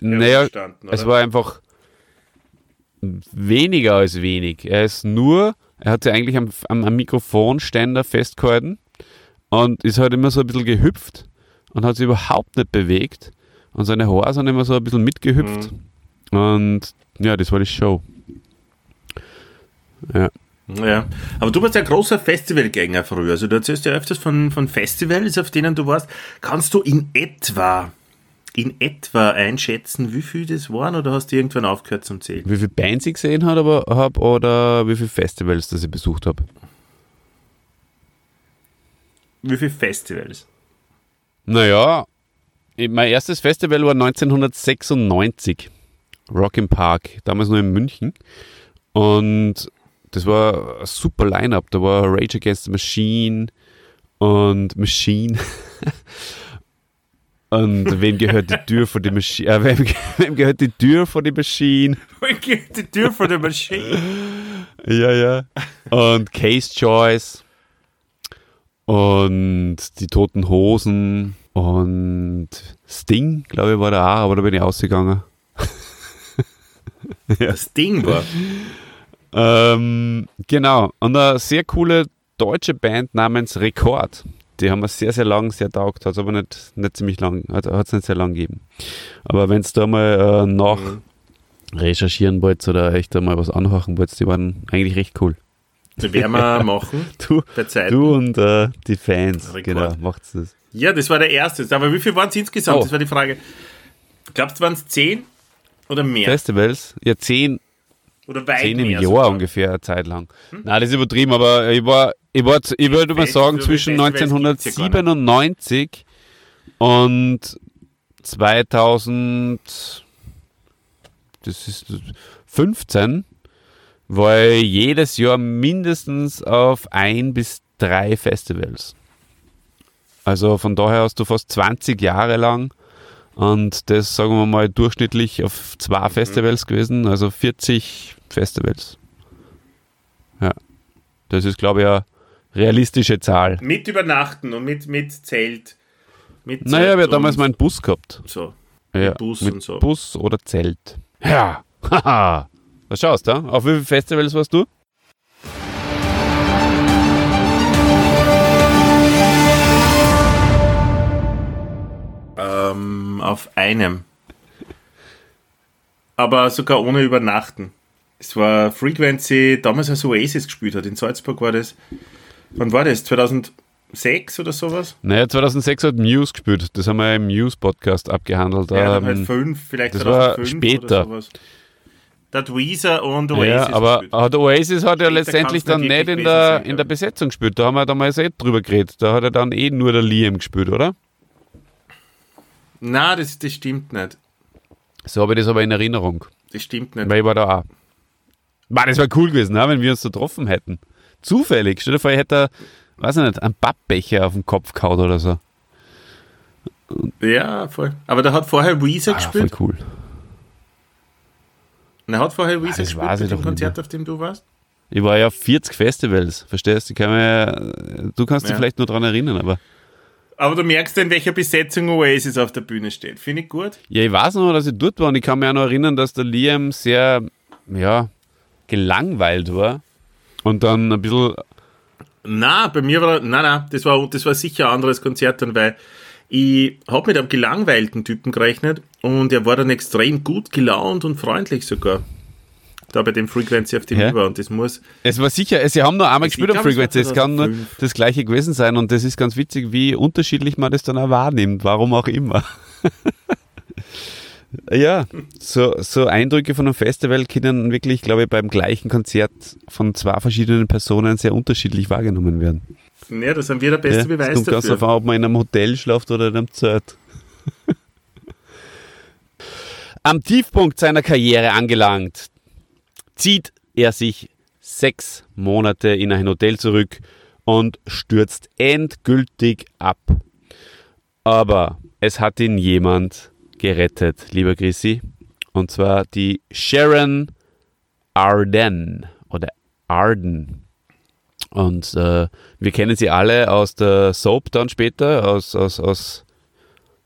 naja, es war einfach weniger als wenig. Er ist nur, er hat sich eigentlich am, am, am Mikrofonständer festgehalten und ist halt immer so ein bisschen gehüpft und hat sich überhaupt nicht bewegt. Und seine Haare sind immer so ein bisschen mitgehüpft. Und ja, das war die Show. Ja. Ja, aber du warst ja ein großer Festivalgänger früher. Also du erzählst ja öfters von, von Festivals, auf denen du warst. Kannst du in etwa, in etwa einschätzen, wie viel das waren oder hast du irgendwann aufgehört zum Zählen? Wie viele Bands ich gesehen habe aber, hab, oder wie viele Festivals, das ich besucht habe? Wie viele Festivals? Naja, mein erstes Festival war 1996. Rock im Park, damals nur in München. Und das war ein super Line-Up. Da war Rage Against the Machine und Machine. und wem gehört die Tür vor die Machine? Äh, wem, wem gehört die Tür vor die Machine? die Tür von der Maschine. Ja, ja. Und Case Choice. Und die Toten Hosen. Und Sting, glaube ich, war da auch, aber da bin ich ausgegangen. Das Ding war. Ähm, genau. Und eine sehr coole deutsche Band namens Rekord. Die haben wir sehr, sehr lang, sehr taugt, hat es aber nicht, nicht ziemlich lang, hat es nicht sehr lang gegeben. Aber wenn es da mal äh, nach recherchieren wollt oder echt einmal was anhören wollt, die waren eigentlich recht cool. Das werden wir machen. Du, du und äh, die Fans, Rekord. genau, macht's das. Ja, das war der erste. Aber wie viel waren es insgesamt? Oh. Das war die Frage. Glaubst du, waren es zehn oder mehr? Festivals, ja, zehn, oder weit zehn im Jahr sogar? ungefähr, eine Zeit lang. Nein, das ist übertrieben, aber ich war, ich war, ich würde mal sagen, zwischen Festivals gibt's ja gar nicht. 1997 und 2000, das ist 15, war ich jedes Jahr mindestens auf ein bis drei Festivals. Also von daher hast du fast 20 Jahre lang und das, sagen wir mal, durchschnittlich auf zwei mhm. Festivals gewesen, also 40 Festivals. Ja. Das ist, glaube ich, eine realistische Zahl. Mit Übernachten und mit, mit Zelt. Mit Zelt naja, wir haben damals mal einen Bus gehabt. So. Ja, mit Bus mit und so. Bus oder Zelt. Ja. Haha. Was schaust du? Auf wie viele Festivals warst du? Ähm auf einem. Aber sogar ohne Übernachten. Es war Frequency, damals als Oasis gespielt hat. In Salzburg war das. Wann war das? 2006 oder sowas? Naja, 2006 hat Muse gespielt. Das haben wir im Muse-Podcast abgehandelt. Ja, dann Ähm, halt fünf, vielleicht das war 2005 später. oder sowas. Hat Weezer und Oasis ja, aber hat Oasis hat ja letztendlich dann nicht in der, sein, in der. Besetzung gespielt. Da haben wir damals eh drüber geredet. Da hat er dann eh nur der Liam gespielt, oder? Nein, das, das stimmt nicht. So habe ich das aber in Erinnerung. Das stimmt nicht. Weil ich war da auch. Mann, das wäre cool gewesen, ne, wenn wir uns so getroffen hätten. Zufällig. Stell dir vor, ich hätte, weiß ich nicht, einen Pappbecher auf den Kopf gehauen oder so. Ja, voll. Aber da hat vorher Weezer Ah, voll gespielt. cool. Na, hat vorher Weezer das gespielt bei dem Konzert, auf dem du warst? Ich war ja auf 40 Festivals, verstehst du? Kann mir, du kannst dich Ja. vielleicht nur dran erinnern, aber. Aber du merkst, in welcher Besetzung Oasis auf der Bühne steht. Finde ich gut. Ja, ich weiß noch, dass ich dort war und ich kann mich auch noch erinnern, dass der Liam sehr, ja, gelangweilt war. Und dann ein bisschen, Na, bei mir war, nein, nein, das war, das war sicher ein anderes Konzert dann, weil ich habe mit einem gelangweilten Typen gerechnet und er war dann extrem gut gelaunt und freundlich sogar. Da bei dem Frequency, auf dem Ja. war. Und das muss, es war sicher, sie haben nur einmal gespielt am es Frequency, es kann nur 2005. das gleiche gewesen sein und das ist ganz witzig, wie unterschiedlich man das dann auch wahrnimmt, warum auch immer. ja, so, so Eindrücke von einem Festival können wirklich, glaube ich, beim gleichen Konzert von zwei verschiedenen Personen sehr unterschiedlich wahrgenommen werden. ja, da sind wir der beste Ja, es Beweis kommt ganz dafür. darauf an, ob man in einem Hotel schlaft oder in einem Zelt. Am Tiefpunkt seiner Karriere angelangt, zieht er sich sechs Monate in ein Hotel zurück und stürzt endgültig ab. Aber es hat ihn jemand gerettet, lieber Chrissy. Und zwar die Sharon Arden oder Arden. Und äh, wir kennen sie alle aus der Soap dann später, aus, aus, aus,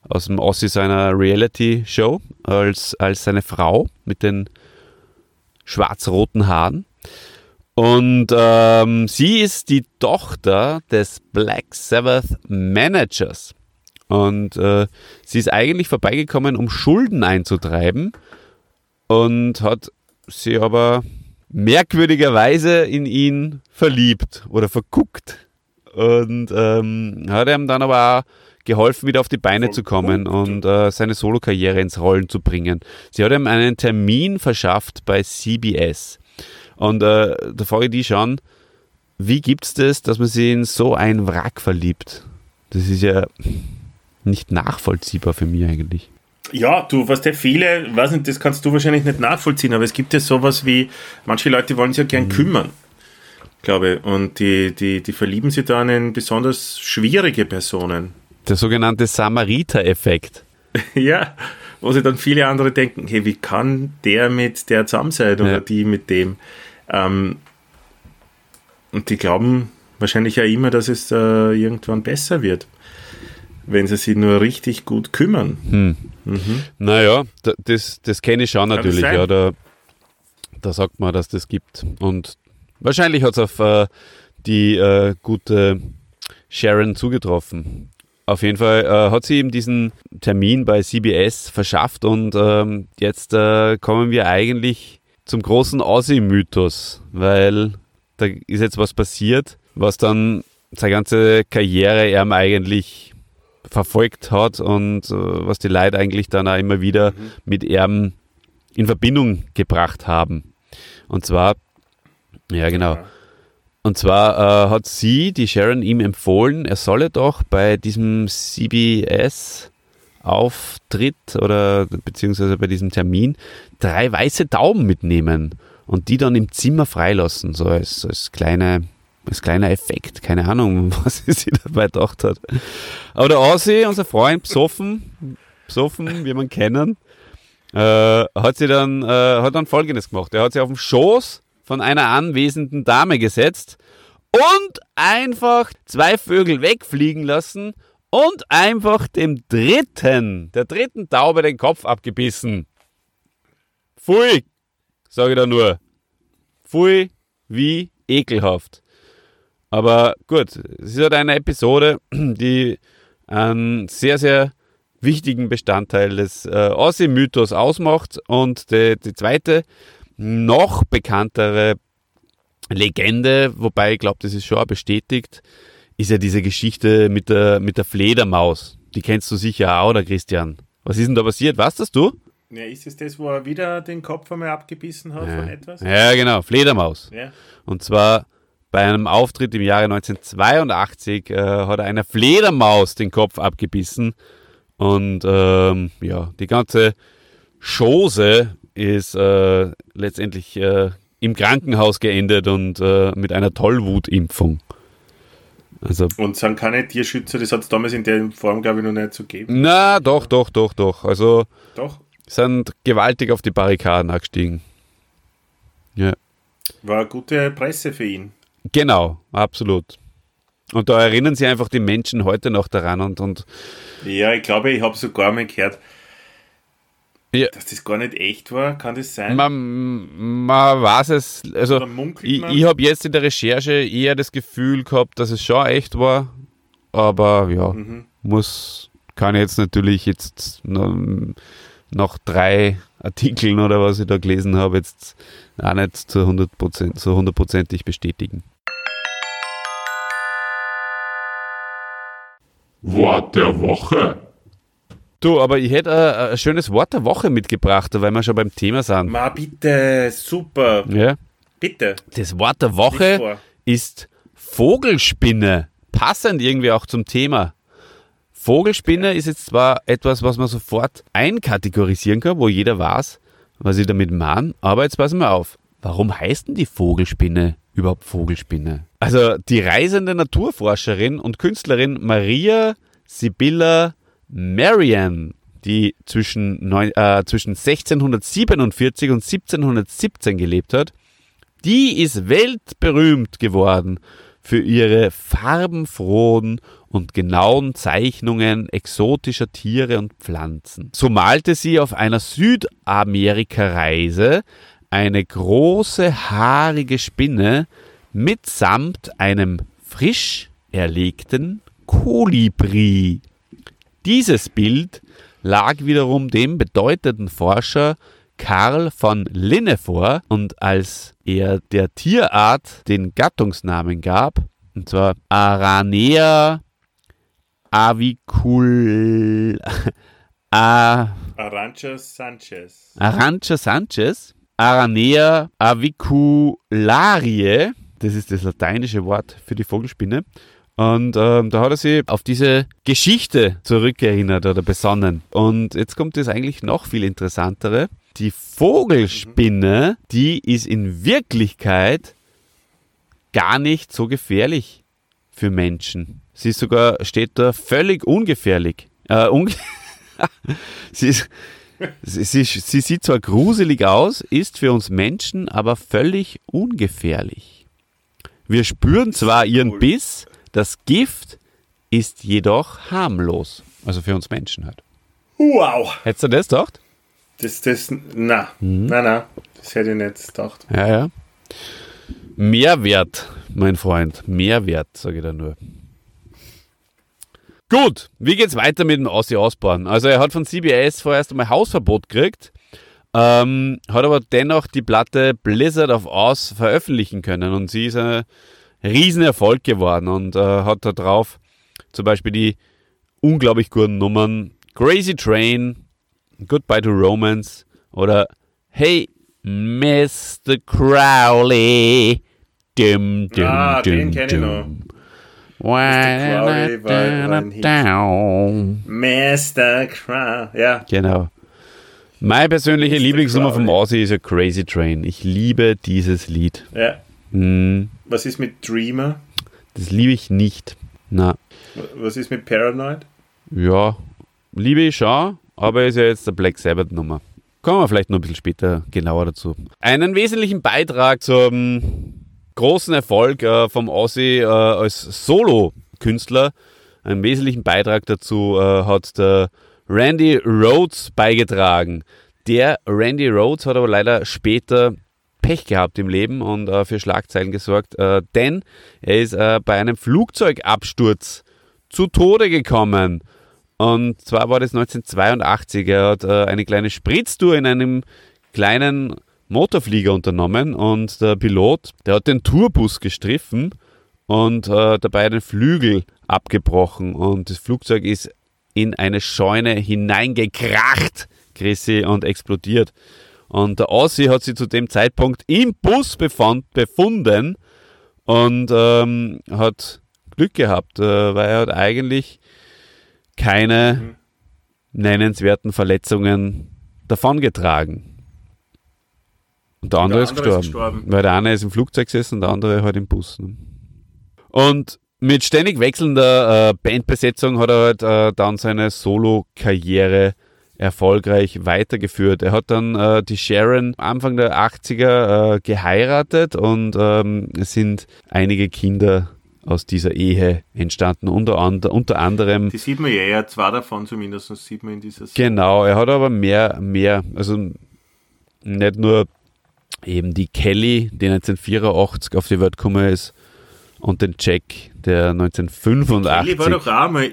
aus dem Ossi seiner Reality-Show, als, als seine Frau mit den schwarz-roten Haaren. Und ähm, sie ist die Tochter des Black Sabbath Managers. Und äh, sie ist eigentlich vorbeigekommen, um Schulden einzutreiben und hat sie aber merkwürdigerweise in ihn verliebt oder verguckt. Und ähm, hat ihm dann aber auch geholfen, wieder auf die Beine zu kommen und äh, seine Solokarriere ins Rollen zu bringen. Sie hat ihm einen Termin verschafft bei CBS. Und äh, da frage ich die schon, wie gibt es das, dass man sich in so ein Wrack verliebt? Das ist ja nicht nachvollziehbar für mich eigentlich. Ja, du, was der viele, weiß nicht, das kannst du wahrscheinlich nicht nachvollziehen, aber es gibt ja sowas wie, manche Leute wollen sich ja gern kümmern, glaube ich, und die, die, die verlieben sich dann in besonders schwierige Personen. Der sogenannte Samariter-Effekt. ja, wo sich dann viele andere denken, hey, wie kann der mit der zusammen sein oder Ja. die mit dem? Ähm, und die glauben wahrscheinlich ja immer, dass es äh, irgendwann besser wird, wenn sie sich nur richtig gut kümmern. Naja, da- das, das kenne ich schon natürlich. Ja, da, da sagt man, dass das gibt. Und wahrscheinlich hat es auf äh, die äh, gute Sharon zugetroffen. Auf jeden Fall äh, hat sie ihm diesen Termin bei CBS verschafft und ähm, jetzt äh, kommen wir eigentlich zum großen Aussie-Mythos, weil da ist jetzt was passiert, was dann seine ganze Karriere ihm eigentlich verfolgt hat und äh, was die Leute eigentlich dann auch immer wieder mit ihm in Verbindung gebracht haben. Und zwar, ja genau, und zwar äh, hat sie, die Sharon, ihm empfohlen, er solle doch bei diesem CBS-Auftritt oder beziehungsweise bei diesem Termin drei weiße Tauben mitnehmen und die dann im Zimmer freilassen, so als, als, kleine, als kleiner Effekt. Keine Ahnung, was sie sich dabei gedacht hat. Aber der Aussie, unser Freund, besoffen, besoffen, wie man kennen, äh, hat sie dann, äh, hat dann Folgendes gemacht. Er hat sie auf den Schoß von einer anwesenden Dame gesetzt und einfach zwei Vögel wegfliegen lassen und einfach dem dritten, der dritten Taube den Kopf abgebissen. Pfui, sage ich da nur. Pfui, wie ekelhaft. Aber gut, es ist halt eine Episode, die einen sehr, sehr wichtigen Bestandteil des äh, Ossi-Mythos ausmacht. Und die, die zweite, noch bekanntere Legende, wobei ich glaube, das ist schon bestätigt, ist ja diese Geschichte mit der, mit der Fledermaus. Die kennst du sicher auch, oder Christian? Was ist denn da passiert? Weißt das du? Ja, ist es das, wo er wieder den Kopf einmal abgebissen hat von etwas? Ja, genau, Fledermaus. Ja. Und zwar bei einem Auftritt im Jahre 1982 äh, hat einer Fledermaus den Kopf abgebissen. Und ähm, ja, die ganze Chose ist äh, letztendlich äh, im Krankenhaus geendet und äh, mit einer Tollwutimpfung. Also, Und sind keine Tierschützer, das hat es damals in der Form, glaube ich, noch nicht so gegeben. na, doch, doch, doch, doch. Also Doch, sind gewaltig auf die Barrikaden angestiegen. Ja. war eine gute Presse für ihn. Genau, absolut. Und da erinnern sich einfach die Menschen heute noch daran und, und Ja, ich glaube, ich habe sogar mal gehört, Ja. dass das gar nicht echt war. Kann das sein? man, man weiß es, also ich, ich habe jetzt in der Recherche eher das Gefühl gehabt, dass es schon echt war, aber ja, Mhm. muss, kann ich jetzt natürlich jetzt noch, nach drei Artikeln oder was ich da gelesen habe, jetzt auch nicht zu 100%, zu hundertprozentig bestätigen. Wort der Woche. Du, aber ich hätte ein, ein schönes Wort der Woche mitgebracht, weil wir schon beim Thema sind. Ma, bitte, super. Ja. Bitte. Das Wort der Woche ist Vogelspinne. Passend irgendwie auch zum Thema. Vogelspinne ist jetzt zwar etwas, was man sofort einkategorisieren kann, wo jeder weiß, was ich damit meine, aber jetzt passen wir auf. Warum heißt denn die Vogelspinne überhaupt Vogelspinne? Also die reisende Naturforscherin und Künstlerin Maria Sibylla Marian, die zwischen, neun, äh, zwischen 1647 und 1717 gelebt hat, die ist weltberühmt geworden für ihre farbenfrohen und genauen Zeichnungen exotischer Tiere und Pflanzen. So malte sie auf einer Südamerika-Reise eine große haarige Spinne mitsamt einem frisch erlegten Kolibri. Dieses Bild lag wiederum dem bedeutenden Forscher Karl von Linne vor und als er der Tierart den Gattungsnamen gab, und zwar Aranea avicul a, Arancha Sanchez. Arancha Sanchez, Aranea avicularie, das ist das lateinische Wort für die Vogelspinne. Und ähm, da hat er sich auf diese Geschichte zurückerinnert oder besonnen. Und jetzt kommt das eigentlich noch viel interessantere. Die Vogelspinne, die ist in Wirklichkeit gar nicht so gefährlich für Menschen. Sie ist sogar, steht da völlig ungefährlich. Äh, unge sie, ist, sie, sie, sie sieht zwar gruselig aus, ist für uns Menschen aber völlig ungefährlich. Wir spüren zwar ihren. Biss, das Gift ist jedoch harmlos. Also für uns Menschen halt. Wow. Hättest du das gedacht? Das, das, na, na, na, das hätte ich nicht gedacht. Ja, ja. Mehrwert, mein Freund. Mehrwert, sage ich da nur. Gut, wie geht's weiter mit dem Ossi Osborn? Also er hat von CBS vorerst einmal Hausverbot gekriegt, ähm, hat aber dennoch die Platte Blizzard of Oz veröffentlichen können und sie ist ein Riesenerfolg geworden und äh, hat da drauf zum Beispiel die unglaublich guten Nummern Crazy Train, Goodbye to Romance oder Hey Mr. Crowley. Dum, dum, Ah, den dum, kenn ich noch. Crowley war- war ein Hit. Down. Mr. Crown. Ja, Genau. Meine persönliche Mr. Lieblingsnummer vom Crowley. Aussie ist ja Crazy Train. Ich liebe dieses Lied. ja. Hm, Was ist mit Dreamer? das liebe ich nicht. Na, Was ist mit Paranoid? ja, liebe ich schon, aber ist ja jetzt der Black Sabbath Nummer. Kommen wir vielleicht noch ein bisschen später genauer dazu. Einen wesentlichen Beitrag zum großen Erfolg äh, vom Aussie äh, als Solo-Künstler, einen wesentlichen Beitrag dazu äh, hat der Randy Rhodes beigetragen. Der Randy Rhodes hat aber leider später Pech gehabt im Leben und äh, für Schlagzeilen gesorgt, äh, denn er ist äh, bei einem Flugzeugabsturz zu Tode gekommen. Und zwar war das 1982. Er hat äh, eine kleine Spritztour in einem kleinen Motorflieger unternommen und der Pilot, der hat den Tourbus gestriffen und äh, dabei den Flügel abgebrochen und das Flugzeug ist in eine Scheune hineingekracht, Chrissy, und explodiert. Und der Aussie hat sich zu dem Zeitpunkt im Bus befand, befunden und ähm, hat Glück gehabt, äh, weil er hat eigentlich keine nennenswerten Verletzungen davongetragen. Und der andere, ist, andere gestorben, Weil der eine ist im Flugzeug gesessen und der andere halt im Bus. Ne? Und mit ständig wechselnder äh, Bandbesetzung hat er halt äh, dann seine Solo-Karriere erfolgreich weitergeführt. Er hat dann äh, die Sharon Anfang der 80er äh, geheiratet und ähm, es sind einige Kinder aus dieser Ehe entstanden, unter, and unter anderem Die sieht man ja, ja, zwei davon zumindest sieht man in dieser Genau, er hat aber mehr, mehr, also nicht nur eben die Kelly, die 1984 auf die Welt gekommen ist, und den Jack, der 1985. Kelly war doch auch mal,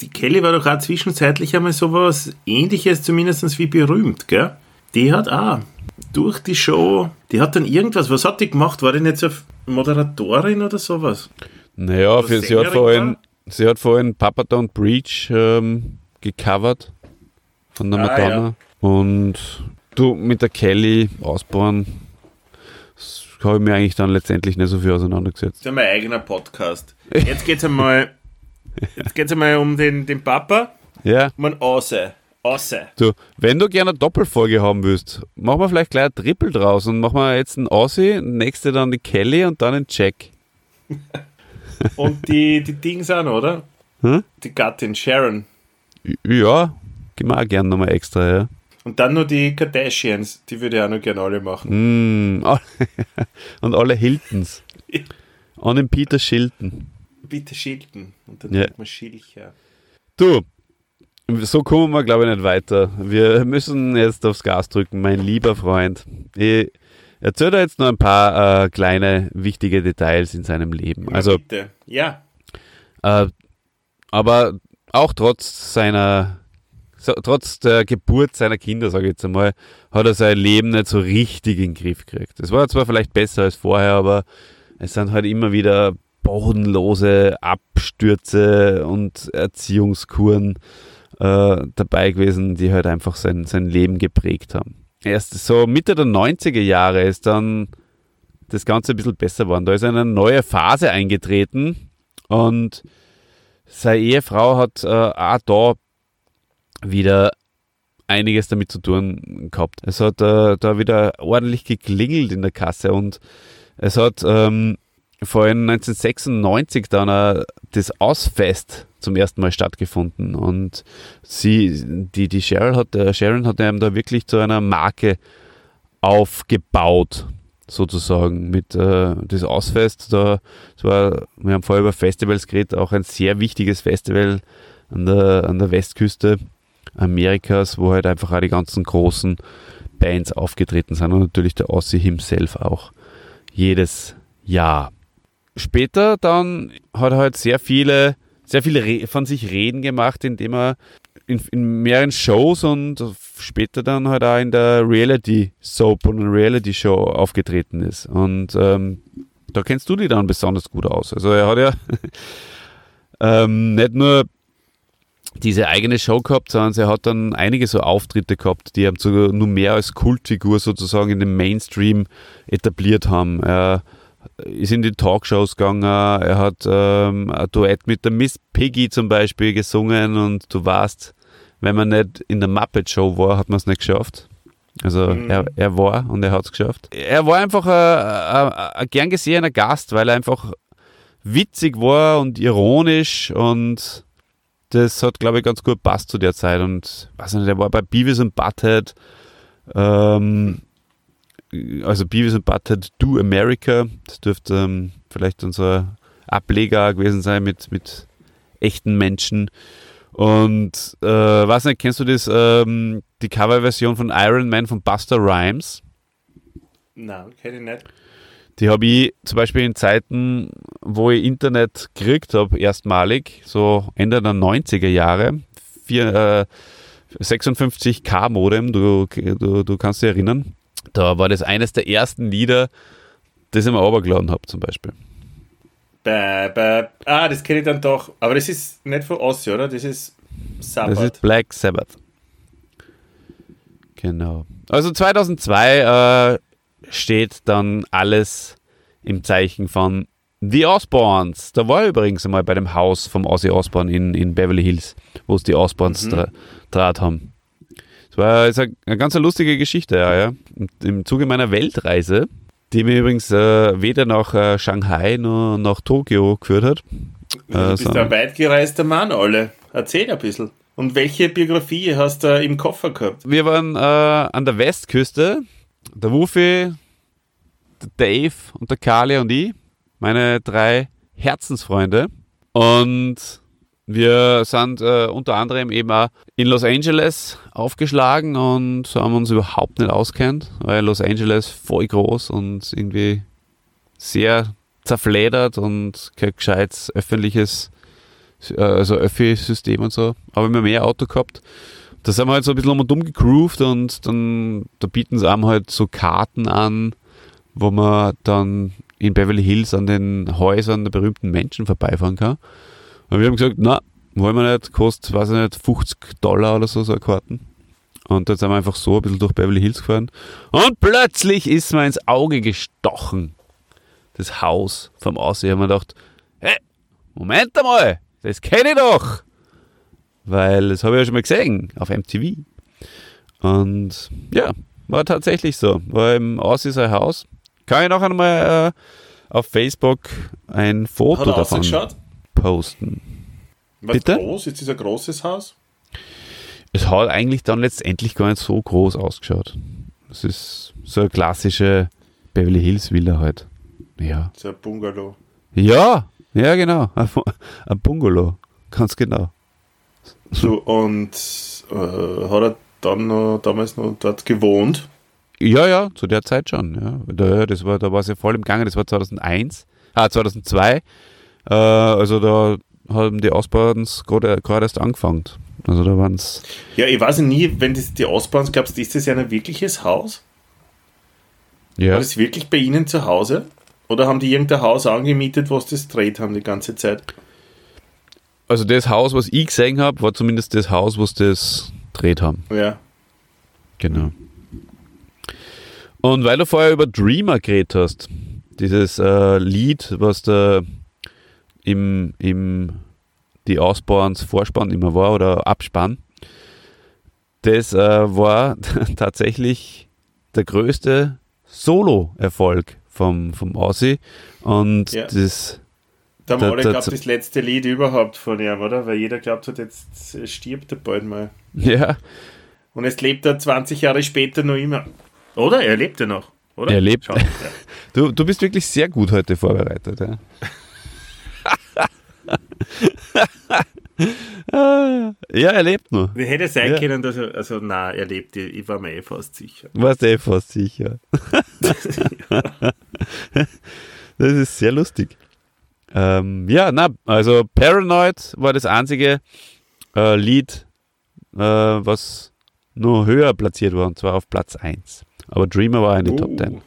die Kelly war doch auch zwischenzeitlich einmal sowas ähnliches, zumindest wie berühmt, gell? Die hat auch durch die Show, die hat dann irgendwas, was hat die gemacht? War die nicht so Moderatorin oder sowas? naja, oder für, sie, hat vorhin, sie hat vorhin Papa Don't Breach ähm, gecovert von der Ah, Madonna. Und du mit der Kelly ausbauen, das habe ich mir eigentlich dann letztendlich nicht so viel auseinandergesetzt. Das ist ja mein eigener Podcast. Jetzt geht's einmal, jetzt geht's einmal um den, den Papa, Ja. um einen Außer. Außer. Du, wenn du gerne eine Doppelfolge haben willst, machen wir vielleicht gleich ein Triple draus und machen wir jetzt einen Aussie, nächste dann die Kelly und dann den Jack. Und die, die Dings noch, oder? Hm? Die Gattin, Sharon. Ja, gehen wir auch gerne nochmal extra, ja. Und dann nur die Kardashians, die würde ich auch noch gerne alle machen. Mm, und alle Hiltons. Und den Peter Shilton. Bitte Schilden. Und dann Ja. man Schilcher. Du, so kommen wir, glaube ich, nicht weiter. Wir müssen jetzt aufs Gas drücken, mein lieber Freund. Ich erzähle dir jetzt noch ein paar äh, kleine, wichtige Details in seinem Leben. Also, Bitte. Ja. Äh, aber auch trotz seiner, so, trotz der Geburt seiner Kinder, sage ich jetzt einmal, hat er sein Leben nicht so richtig in den Griff gekriegt. Es war zwar vielleicht besser als vorher, aber es sind halt immer wieder bodenlose Abstürze und Erziehungskuren äh, dabei gewesen, die halt einfach sein, sein Leben geprägt haben. Erst so Mitte der 90er Jahre ist dann das Ganze ein bisschen besser geworden. Da ist eine neue Phase eingetreten und seine Ehefrau hat äh, auch da wieder einiges damit zu tun gehabt. Es hat äh, da wieder ordentlich geklingelt in der Kasse und es hat ähm, vor allem 1996 dann äh, das Ausfest zum ersten Mal stattgefunden und sie, die, die Cheryl hat, äh, Sharon hat ihm da wirklich zu einer Marke aufgebaut, sozusagen, mit äh, das Ausfest. Da, das war, wir haben vorher über Festivals geredet, auch ein sehr wichtiges Festival an der, an der Westküste Amerikas, wo halt einfach auch die ganzen großen Bands aufgetreten sind und natürlich der Ossi himself auch jedes Jahr. Später dann hat er halt sehr viele, sehr viele von sich reden gemacht, indem er in, in mehreren Shows und später dann halt auch in der Reality Soap und Reality Show aufgetreten ist. Und ähm, da kennst du dich dann besonders gut aus. Also er hat ja ähm, nicht nur diese eigene Show gehabt, sondern er hat dann einige so Auftritte gehabt, die ihm sogar nur mehr als Kultfigur sozusagen in den Mainstream etabliert haben. Er ist in die Talkshows gegangen, er hat ähm, ein Duett mit der Miss Piggy zum Beispiel gesungen und du weißt, wenn man nicht in der Muppet Show war, hat man es nicht geschafft. Also er, er war und er hat es geschafft. Er war einfach ein, ein, ein gern gesehener Gast, weil er einfach witzig war und ironisch und das hat, glaube ich, ganz gut passt zu der Zeit. Und weiß nicht, der war bei Beavis und Butthead, ähm, also Beavis und Butthead Do America. Das dürfte ähm, vielleicht unser Ableger gewesen sein mit, mit echten Menschen. Und äh, weiß nicht, kennst du das, ähm, die Coverversion von Iron Man von Buster Rhymes? Nein, kenne ich nicht. Die habe ich zum Beispiel in Zeiten, wo ich Internet gekriegt habe, erstmalig, so Ende der 90er Jahre, vier, äh, 56k Modem, du, du, du kannst dich erinnern. Da war das eines der ersten Lieder, das ich mir runtergeladen habe, zum Beispiel. Bäh, bäh. Ah, das kenne ich dann doch. Aber das ist nicht von Ossi, oder? Das ist Sabbath. Das ist Black Sabbath. Genau. Also 2002 äh, steht dann alles im Zeichen von The Osbournes. Da war ich übrigens einmal bei dem Haus vom Ozzy Osbourne in, in Beverly Hills, wo es die Osbournes Mhm. dra draht haben. Das war ist eine, eine ganz lustige Geschichte, ja, ja. Im Zuge meiner Weltreise, die mir übrigens äh, weder nach äh, Shanghai noch nach Tokio geführt hat. Du Äh, bist ein weitgereister Mann, alle. Erzähl ein bisschen. Und welche Biografie hast du im Koffer gehabt? Wir waren äh, an der Westküste, der Wufi, der Dave und der Kali und ich, meine drei Herzensfreunde. Und wir sind äh, unter anderem eben auch in Los Angeles aufgeschlagen und haben uns überhaupt nicht auskennt, weil Los Angeles voll groß und irgendwie sehr zerfledert und kein gescheites öffentliches, äh, also Öffi-System und so. Aber haben mehr Auto gehabt. Da sind wir halt so ein bisschen um und um gegroovt und dann da bieten sie einem halt so Karten an, wo man dann in Beverly Hills an den Häusern der berühmten Menschen vorbeifahren kann. Und wir haben gesagt, na, wollen wir nicht, kostet, weiß ich nicht, 50 Dollar oder so, so eine Karten. Und dann sind wir einfach so ein bisschen durch Beverly Hills gefahren. Und plötzlich ist mir ins Auge gestochen. Das Haus vom Aussehen. Ich habe mir gedacht, hey, Moment einmal, das kenne ich doch. Weil das habe ich ja schon mal gesehen auf MTV. Und ja, war tatsächlich so. War im Aussie sein Haus. Kann ich nachher mal äh, auf Facebook ein Foto Hat er davon ausgeschaut? Posten. Was Bitte? groß? Ist das ein großes Haus? Es hat eigentlich dann letztendlich gar nicht so groß ausgeschaut. Es ist so eine klassische Beverly Hills Villa halt. Ja. So ein Bungalow. Ja, ja genau. Ein Bungalow. Ganz genau. So, und äh, hat er dann noch, damals noch dort gewohnt? Ja, ja, zu der Zeit schon. Ja. Da, das war, da war es ja voll im Gange, das war 2001, ah, 2002. Äh, also da haben die Ausbauten gerade gerade erst angefangen. Also da waren es. Ja, ich weiß nie, wenn das die glaubst du, ist das ja ein wirkliches Haus? Ja. War das wirklich bei Ihnen zu Hause? Oder haben die irgendein Haus angemietet, sie das dreht haben die ganze Zeit? Also das Haus, was ich gesehen habe, war zumindest das Haus, sie das dreht haben. Ja. Genau. Und weil du vorher über Dreamer geredet hast, dieses äh, Lied, was da im, im die Ausbauens Vorspann immer war oder Abspann, das äh, war tatsächlich der größte Solo-Erfolg vom, vom Aussie. Und Ja. das, Da haben alle glaubt, das letzte Lied überhaupt von ihm, oder? Weil jeder glaubt hat, jetzt stirbt er bald mal. ja, Und jetzt lebt er 20 Jahre später noch immer. Oder? Er lebt ja noch, oder? Er lebt. Schau, ja. du, du bist wirklich sehr gut heute vorbereitet. Ja. Ja, er lebt noch. Wie hätte sein Ja. können, dass er, also nein, er lebt, ich war mir eh fast sicher. Warst eh fast sicher. das ist sehr lustig. Ähm, ja, na, also Paranoid war das einzige äh, Lied, äh, was nur höher platziert war, und zwar auf Platz 1. Aber Dreamer war in die Top Uh, 10.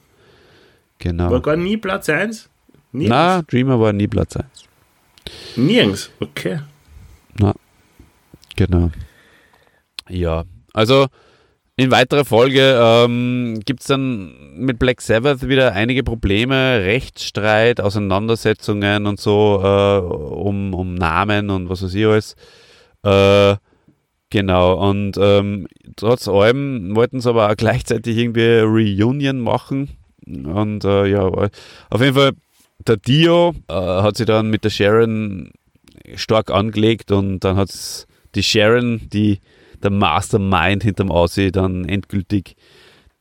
Genau. War gar nie Platz 1? Nirgends? Na, Dreamer war nie Platz 1. Nirgends, okay. Genau. Ja, also in weiterer Folge ähm, gibt es dann mit Black Sabbath wieder einige Probleme, Rechtsstreit, Auseinandersetzungen und so äh, um, um Namen und was weiß ich alles. Äh, genau, und ähm, trotz allem wollten sie aber auch gleichzeitig irgendwie Reunion machen. Und äh, ja, auf jeden Fall, der Dio äh, hat sich dann mit der Sharon stark angelegt und dann hat die Sharon, die der Mastermind hinterm Aussie, dann endgültig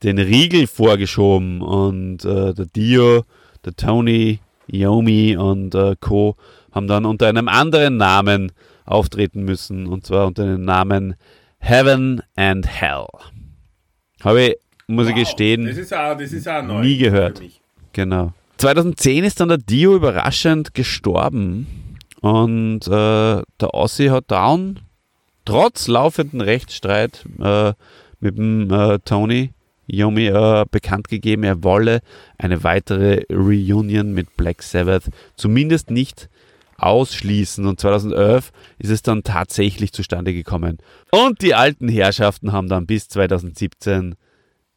den Riegel vorgeschoben und äh, der Dio, der Tony, Yomi und äh, Co. haben dann unter einem anderen Namen auftreten müssen und zwar unter dem Namen Heaven and Hell. Habe ich, muss ich Wow, gestehen, Das ist auch, das ist auch nie gehört. genau. 2010 ist dann der Dio überraschend gestorben und äh, der Ossi hat dann trotz laufenden Rechtsstreit äh, mit dem äh, Tony Yomi äh, bekannt gegeben, er wolle eine weitere Reunion mit Black Sabbath zumindest nicht ausschließen. Und 2011 ist es dann tatsächlich zustande gekommen. Und die alten Herrschaften haben dann bis 2017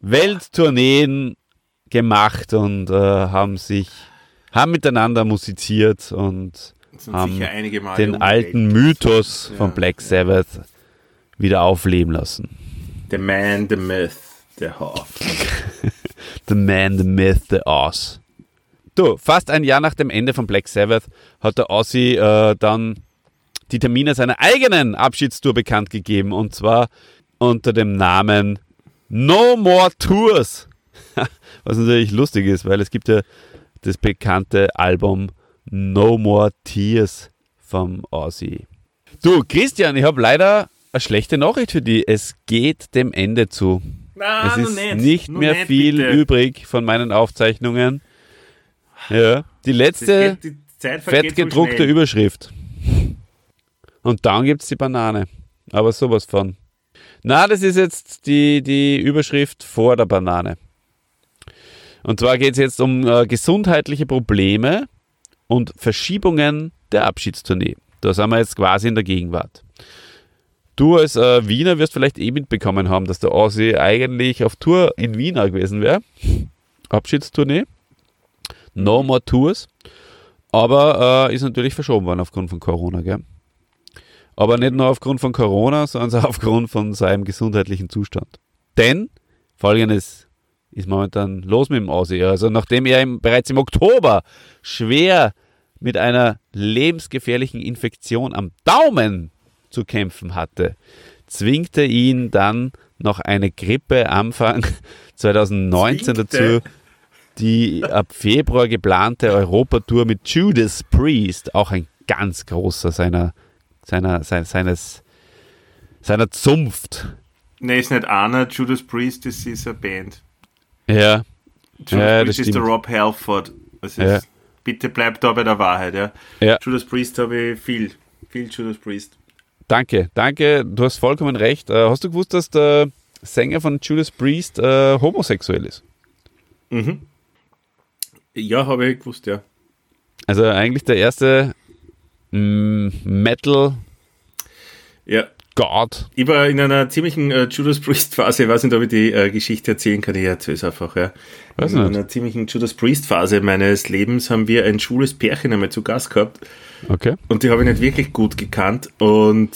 Welttourneen gemacht und äh, haben sich, haben miteinander musiziert und haben den alten Mythos Ja, von Black Sabbath wieder aufleben lassen. The Man, the Myth, the Half. The Man, the Myth, the Oz. Du, fast ein Jahr nach dem Ende von Black Sabbath hat der Ozzy äh, dann die Termine seiner eigenen Abschiedstour bekannt gegeben und zwar unter dem Namen No More Tours. Was natürlich lustig ist, weil es gibt ja das bekannte Album No More Tears vom Ozzy. Du, Christian, ich habe leider eine schlechte Nachricht für dich. Es geht dem Ende zu. Nein, Es ist nicht Noch mehr viel bitte. übrig von meinen Aufzeichnungen. Ja, die letzte geht- die Zeit vergeht fett so. Überschrift. Und dann gibt es die Banane. Aber sowas von. Na, das ist jetzt die, die Überschrift vor der Banane. Und zwar geht es jetzt um äh, gesundheitliche Probleme und Verschiebungen der Abschiedstournee. Da sind wir jetzt quasi in der Gegenwart. Du als äh, Wiener wirst vielleicht eh mitbekommen haben, dass der Ossi eigentlich auf Tour in Wien gewesen wäre. Abschiedstournee. No more Tours. Aber äh, ist natürlich verschoben worden aufgrund von Corona, gell? Aber nicht nur aufgrund von Corona, sondern auch aufgrund von seinem gesundheitlichen Zustand. Denn folgendes ist momentan los mit dem Aussie. Also nachdem er im, bereits im Oktober schwer mit einer lebensgefährlichen Infektion am Daumen zu kämpfen hatte, zwingte ihn dann noch eine Grippe Anfang 2019 Zwingte? dazu, die ab Februar geplante Europatour mit Judas Priest, auch ein ganz großer seiner, seiner, sein- seines, seiner Zunft. Nee, ist nicht Anna, Judas Priest, das ist eine Band. Ja, Judas Priest ist der. Rob Halford. Das ist. Bitte bleibt da bei der Wahrheit, ja. Ja. Judas Priest habe ich viel. Viel Judas Priest. danke, danke, du hast vollkommen recht. Äh, hast du gewusst, dass der Sänger von Judas Priest äh, homosexuell ist? Mhm. Ja, habe ich gewusst, ja. Also eigentlich der erste mm, Metal Ja, God. Ich war in einer ziemlichen äh, Judas Priest Phase, ich weiß nicht, ob ich die äh, Geschichte erzählen kann, ich erzähle es einfach, ja. Weiß in nicht. einer ziemlichen Judas Priest Phase meines Lebens haben wir ein schwules Pärchen einmal zu Gast gehabt Okay. und die habe ich nicht wirklich gut gekannt und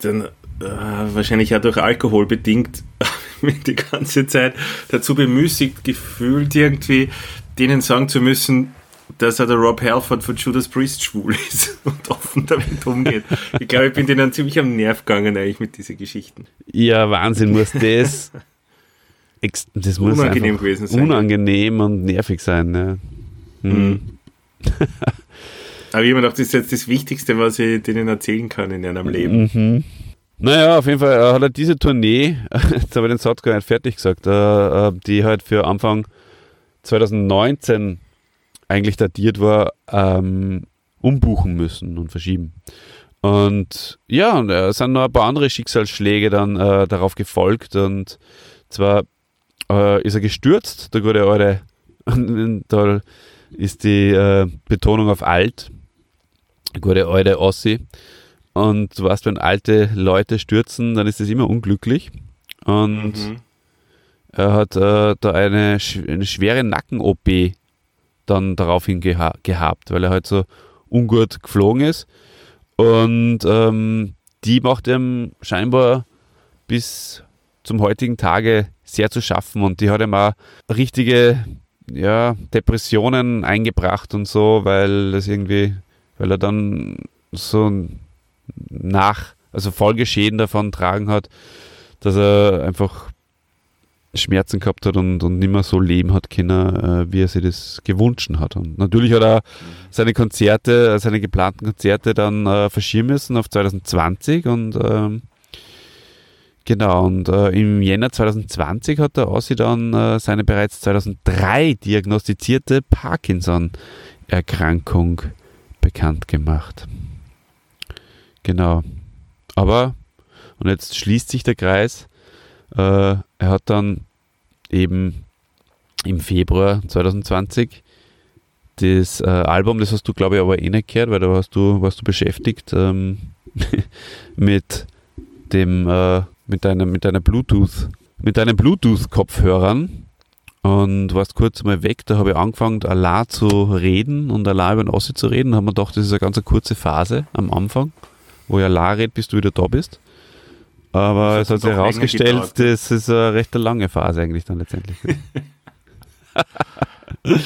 dann äh, wahrscheinlich auch durch Alkohol bedingt mich die ganze Zeit dazu bemüßigt gefühlt irgendwie denen sagen zu müssen, dass er der Rob Halford von Judas Priest schwul ist und offen damit umgeht. Ich glaube, ich bin denen ziemlich am Nerv gegangen eigentlich mit diesen Geschichten. Ja, Wahnsinn, muss das. Das muss Unangenehm gewesen sein. Unangenehm und nervig sein. Ne? Hm. Aber ich habe gedacht, das ist jetzt das Wichtigste, was ich denen erzählen kann in ihrem Leben. Mhm. Naja, auf jeden Fall äh, hat er diese Tournee, jetzt habe ich den Satz gar nicht fertig gesagt, äh, äh, die halt für Anfang 2019 eigentlich datiert war, ähm, umbuchen müssen und verschieben. Und ja, und es sind noch ein paar andere Schicksalsschläge dann äh, darauf gefolgt und zwar äh, ist er gestürzt, der gute Alte, Und da ist die äh, Betonung auf alt, gute alte Ossi. Und du weißt, wenn alte Leute stürzen, dann ist das immer unglücklich. Und Mhm. er hat äh, da eine, eine schwere Nacken-OP dann daraufhin geha gehabt, weil er halt so ungut geflogen ist. Und ähm, die macht ihm scheinbar bis zum heutigen Tage sehr zu schaffen und die hat ihm auch richtige ja, Depressionen eingebracht und so, weil das irgendwie, weil er dann so nach, also Folgeschäden davon tragen hat, dass er einfach Schmerzen gehabt hat und, und nicht mehr so leben hat können, äh, wie er sich das gewünscht hat. Und natürlich hat er seine Konzerte, äh, seine geplanten Konzerte dann äh, verschieben müssen auf 2020 und ähm, Genau, und äh, im Jänner 2020 hat der Ossi dann äh, seine bereits 2003 diagnostizierte Parkinson-Erkrankung bekannt gemacht. Genau. Aber, und jetzt schließt sich der Kreis, äh, er hat dann eben im Februar 2020 das äh, Album, das hast du glaube ich aber eh nicht gehört, weil da warst du, warst du beschäftigt ähm, mit dem, äh, mit deiner, mit deiner Bluetooth, mit deinen Bluetooth-Kopfhörern und warst kurz mal weg. Da habe ich angefangen, allein zu reden und allein über den Ossi zu reden. Da haben wir gedacht, das ist eine ganz kurze Phase am Anfang, wo ich allein rede, bis du wieder da bist. Aber es hat sich herausgestellt, das ist eine recht lange Phase eigentlich dann letztendlich.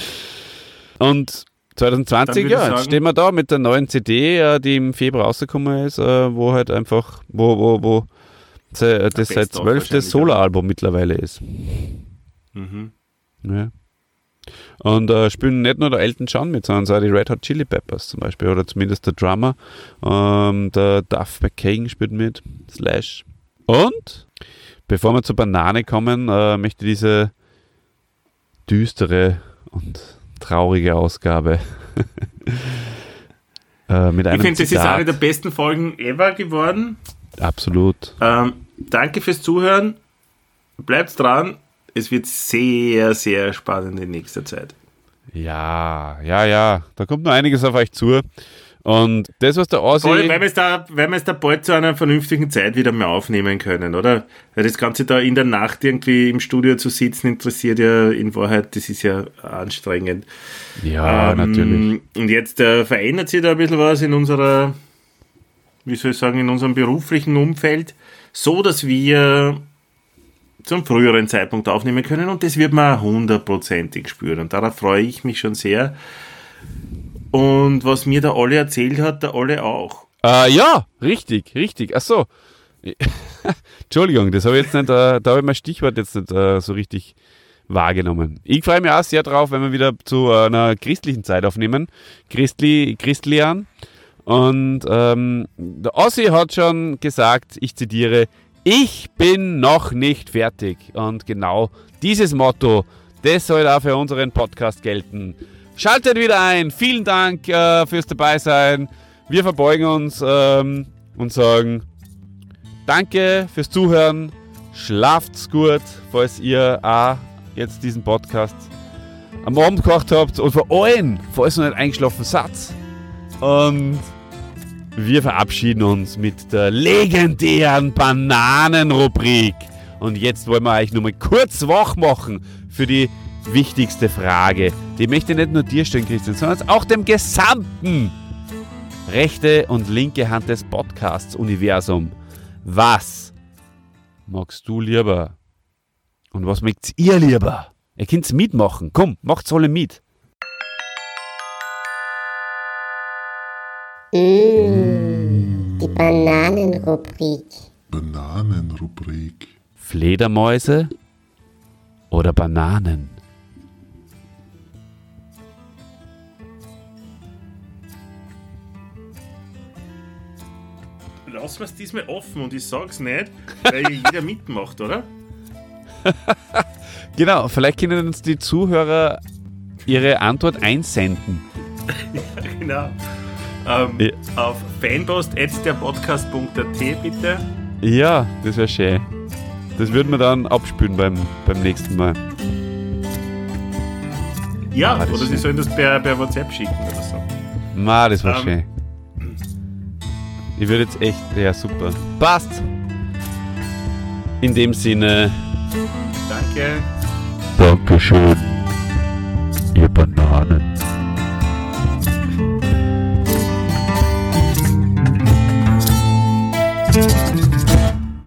und 2020, ja, jetzt stehen wir da mit der neuen CD, äh, die im Februar rausgekommen ist, äh, wo halt einfach, wo, wo, wo das seit zwölfte Solo-Album mittlerweile ist. Mhm. Ja. Und äh, spielen nicht nur der Elton John mit, sondern auch die Red Hot Chili Peppers zum Beispiel, oder zumindest der Drummer. Ähm, der Duff McKagan spielt mit, Slash. Und bevor wir zur Banane kommen, äh, möchte diese düstere und traurige Ausgabe äh, mit einem Ich finde, das ist eine der besten Folgen ever geworden. Absolut. Ähm, danke fürs Zuhören. Bleibt dran. Es wird sehr, sehr spannend in nächster Zeit. Ja, ja, ja. Da kommt noch einiges auf euch zu. Und das, was der Aussie... Voll, weil wir es da, weil wir es da bald zu einer vernünftigen Zeit wieder mehr aufnehmen können, oder? Weil das Ganze da in der Nacht irgendwie im Studio zu sitzen, interessiert ja in Wahrheit, das ist ja anstrengend. Ja, ähm, natürlich. Und jetzt äh, verändert sich da ein bisschen was in unserer, wie soll ich sagen, in unserem beruflichen Umfeld, so dass wir zum früheren Zeitpunkt aufnehmen können und das wird man hundertprozentig spüren. Und darauf freue ich mich schon sehr. Und was mir der Olle erzählt hat, der Olle auch. Äh, ja, richtig, richtig. Ach so. Entschuldigung, das habe ich jetzt nicht, äh, da habe ich mein Stichwort jetzt nicht äh, so richtig wahrgenommen. Ich freue mich auch sehr drauf, wenn wir wieder zu einer christlichen Zeit aufnehmen. Christli, Christlian. Und ähm, der Ossi hat schon gesagt, ich zitiere, ich bin noch nicht fertig. Und genau dieses Motto, das soll auch für unseren Podcast gelten. Schaltet wieder ein. Vielen Dank äh, fürs Dabeisein. Wir verbeugen uns ähm, und sagen Danke fürs Zuhören. Schlaft's gut, falls ihr auch jetzt diesen Podcast am Abend gemacht habt und vor allem, falls ihr nicht eingeschlafen seid. Und wir verabschieden uns mit der legendären Bananenrubrik. Und jetzt wollen wir euch nur mal kurz wach machen für die wichtigste Frage. Die möchte ich nicht nur dir stellen, Christian, sondern auch dem gesamten rechte und linke Hand des Podcasts-Universum. Was magst du lieber? Und was mögt ihr lieber? Ihr könnt mitmachen. Komm, macht's alle mit. Mmh, die Bananenrubrik. Bananenrubrik. Fledermäuse oder Bananen? Lassen wir es diesmal offen und ich sag's nicht, weil jeder mitmacht, oder? genau, vielleicht können uns die Zuhörer ihre Antwort einsenden. ja, genau. Ähm, ja. Auf fanpost.derpodcast.at bitte. Ja, das wäre schön. Das würden wir dann abspülen beim, beim nächsten Mal. Ja, ah, oder Sie sollen das per, per WhatsApp schicken oder so. Ma, das war ähm, schön. Ich würde jetzt echt, ja super. Passt! In dem Sinne. Danke. Dankeschön, ihr Bananen.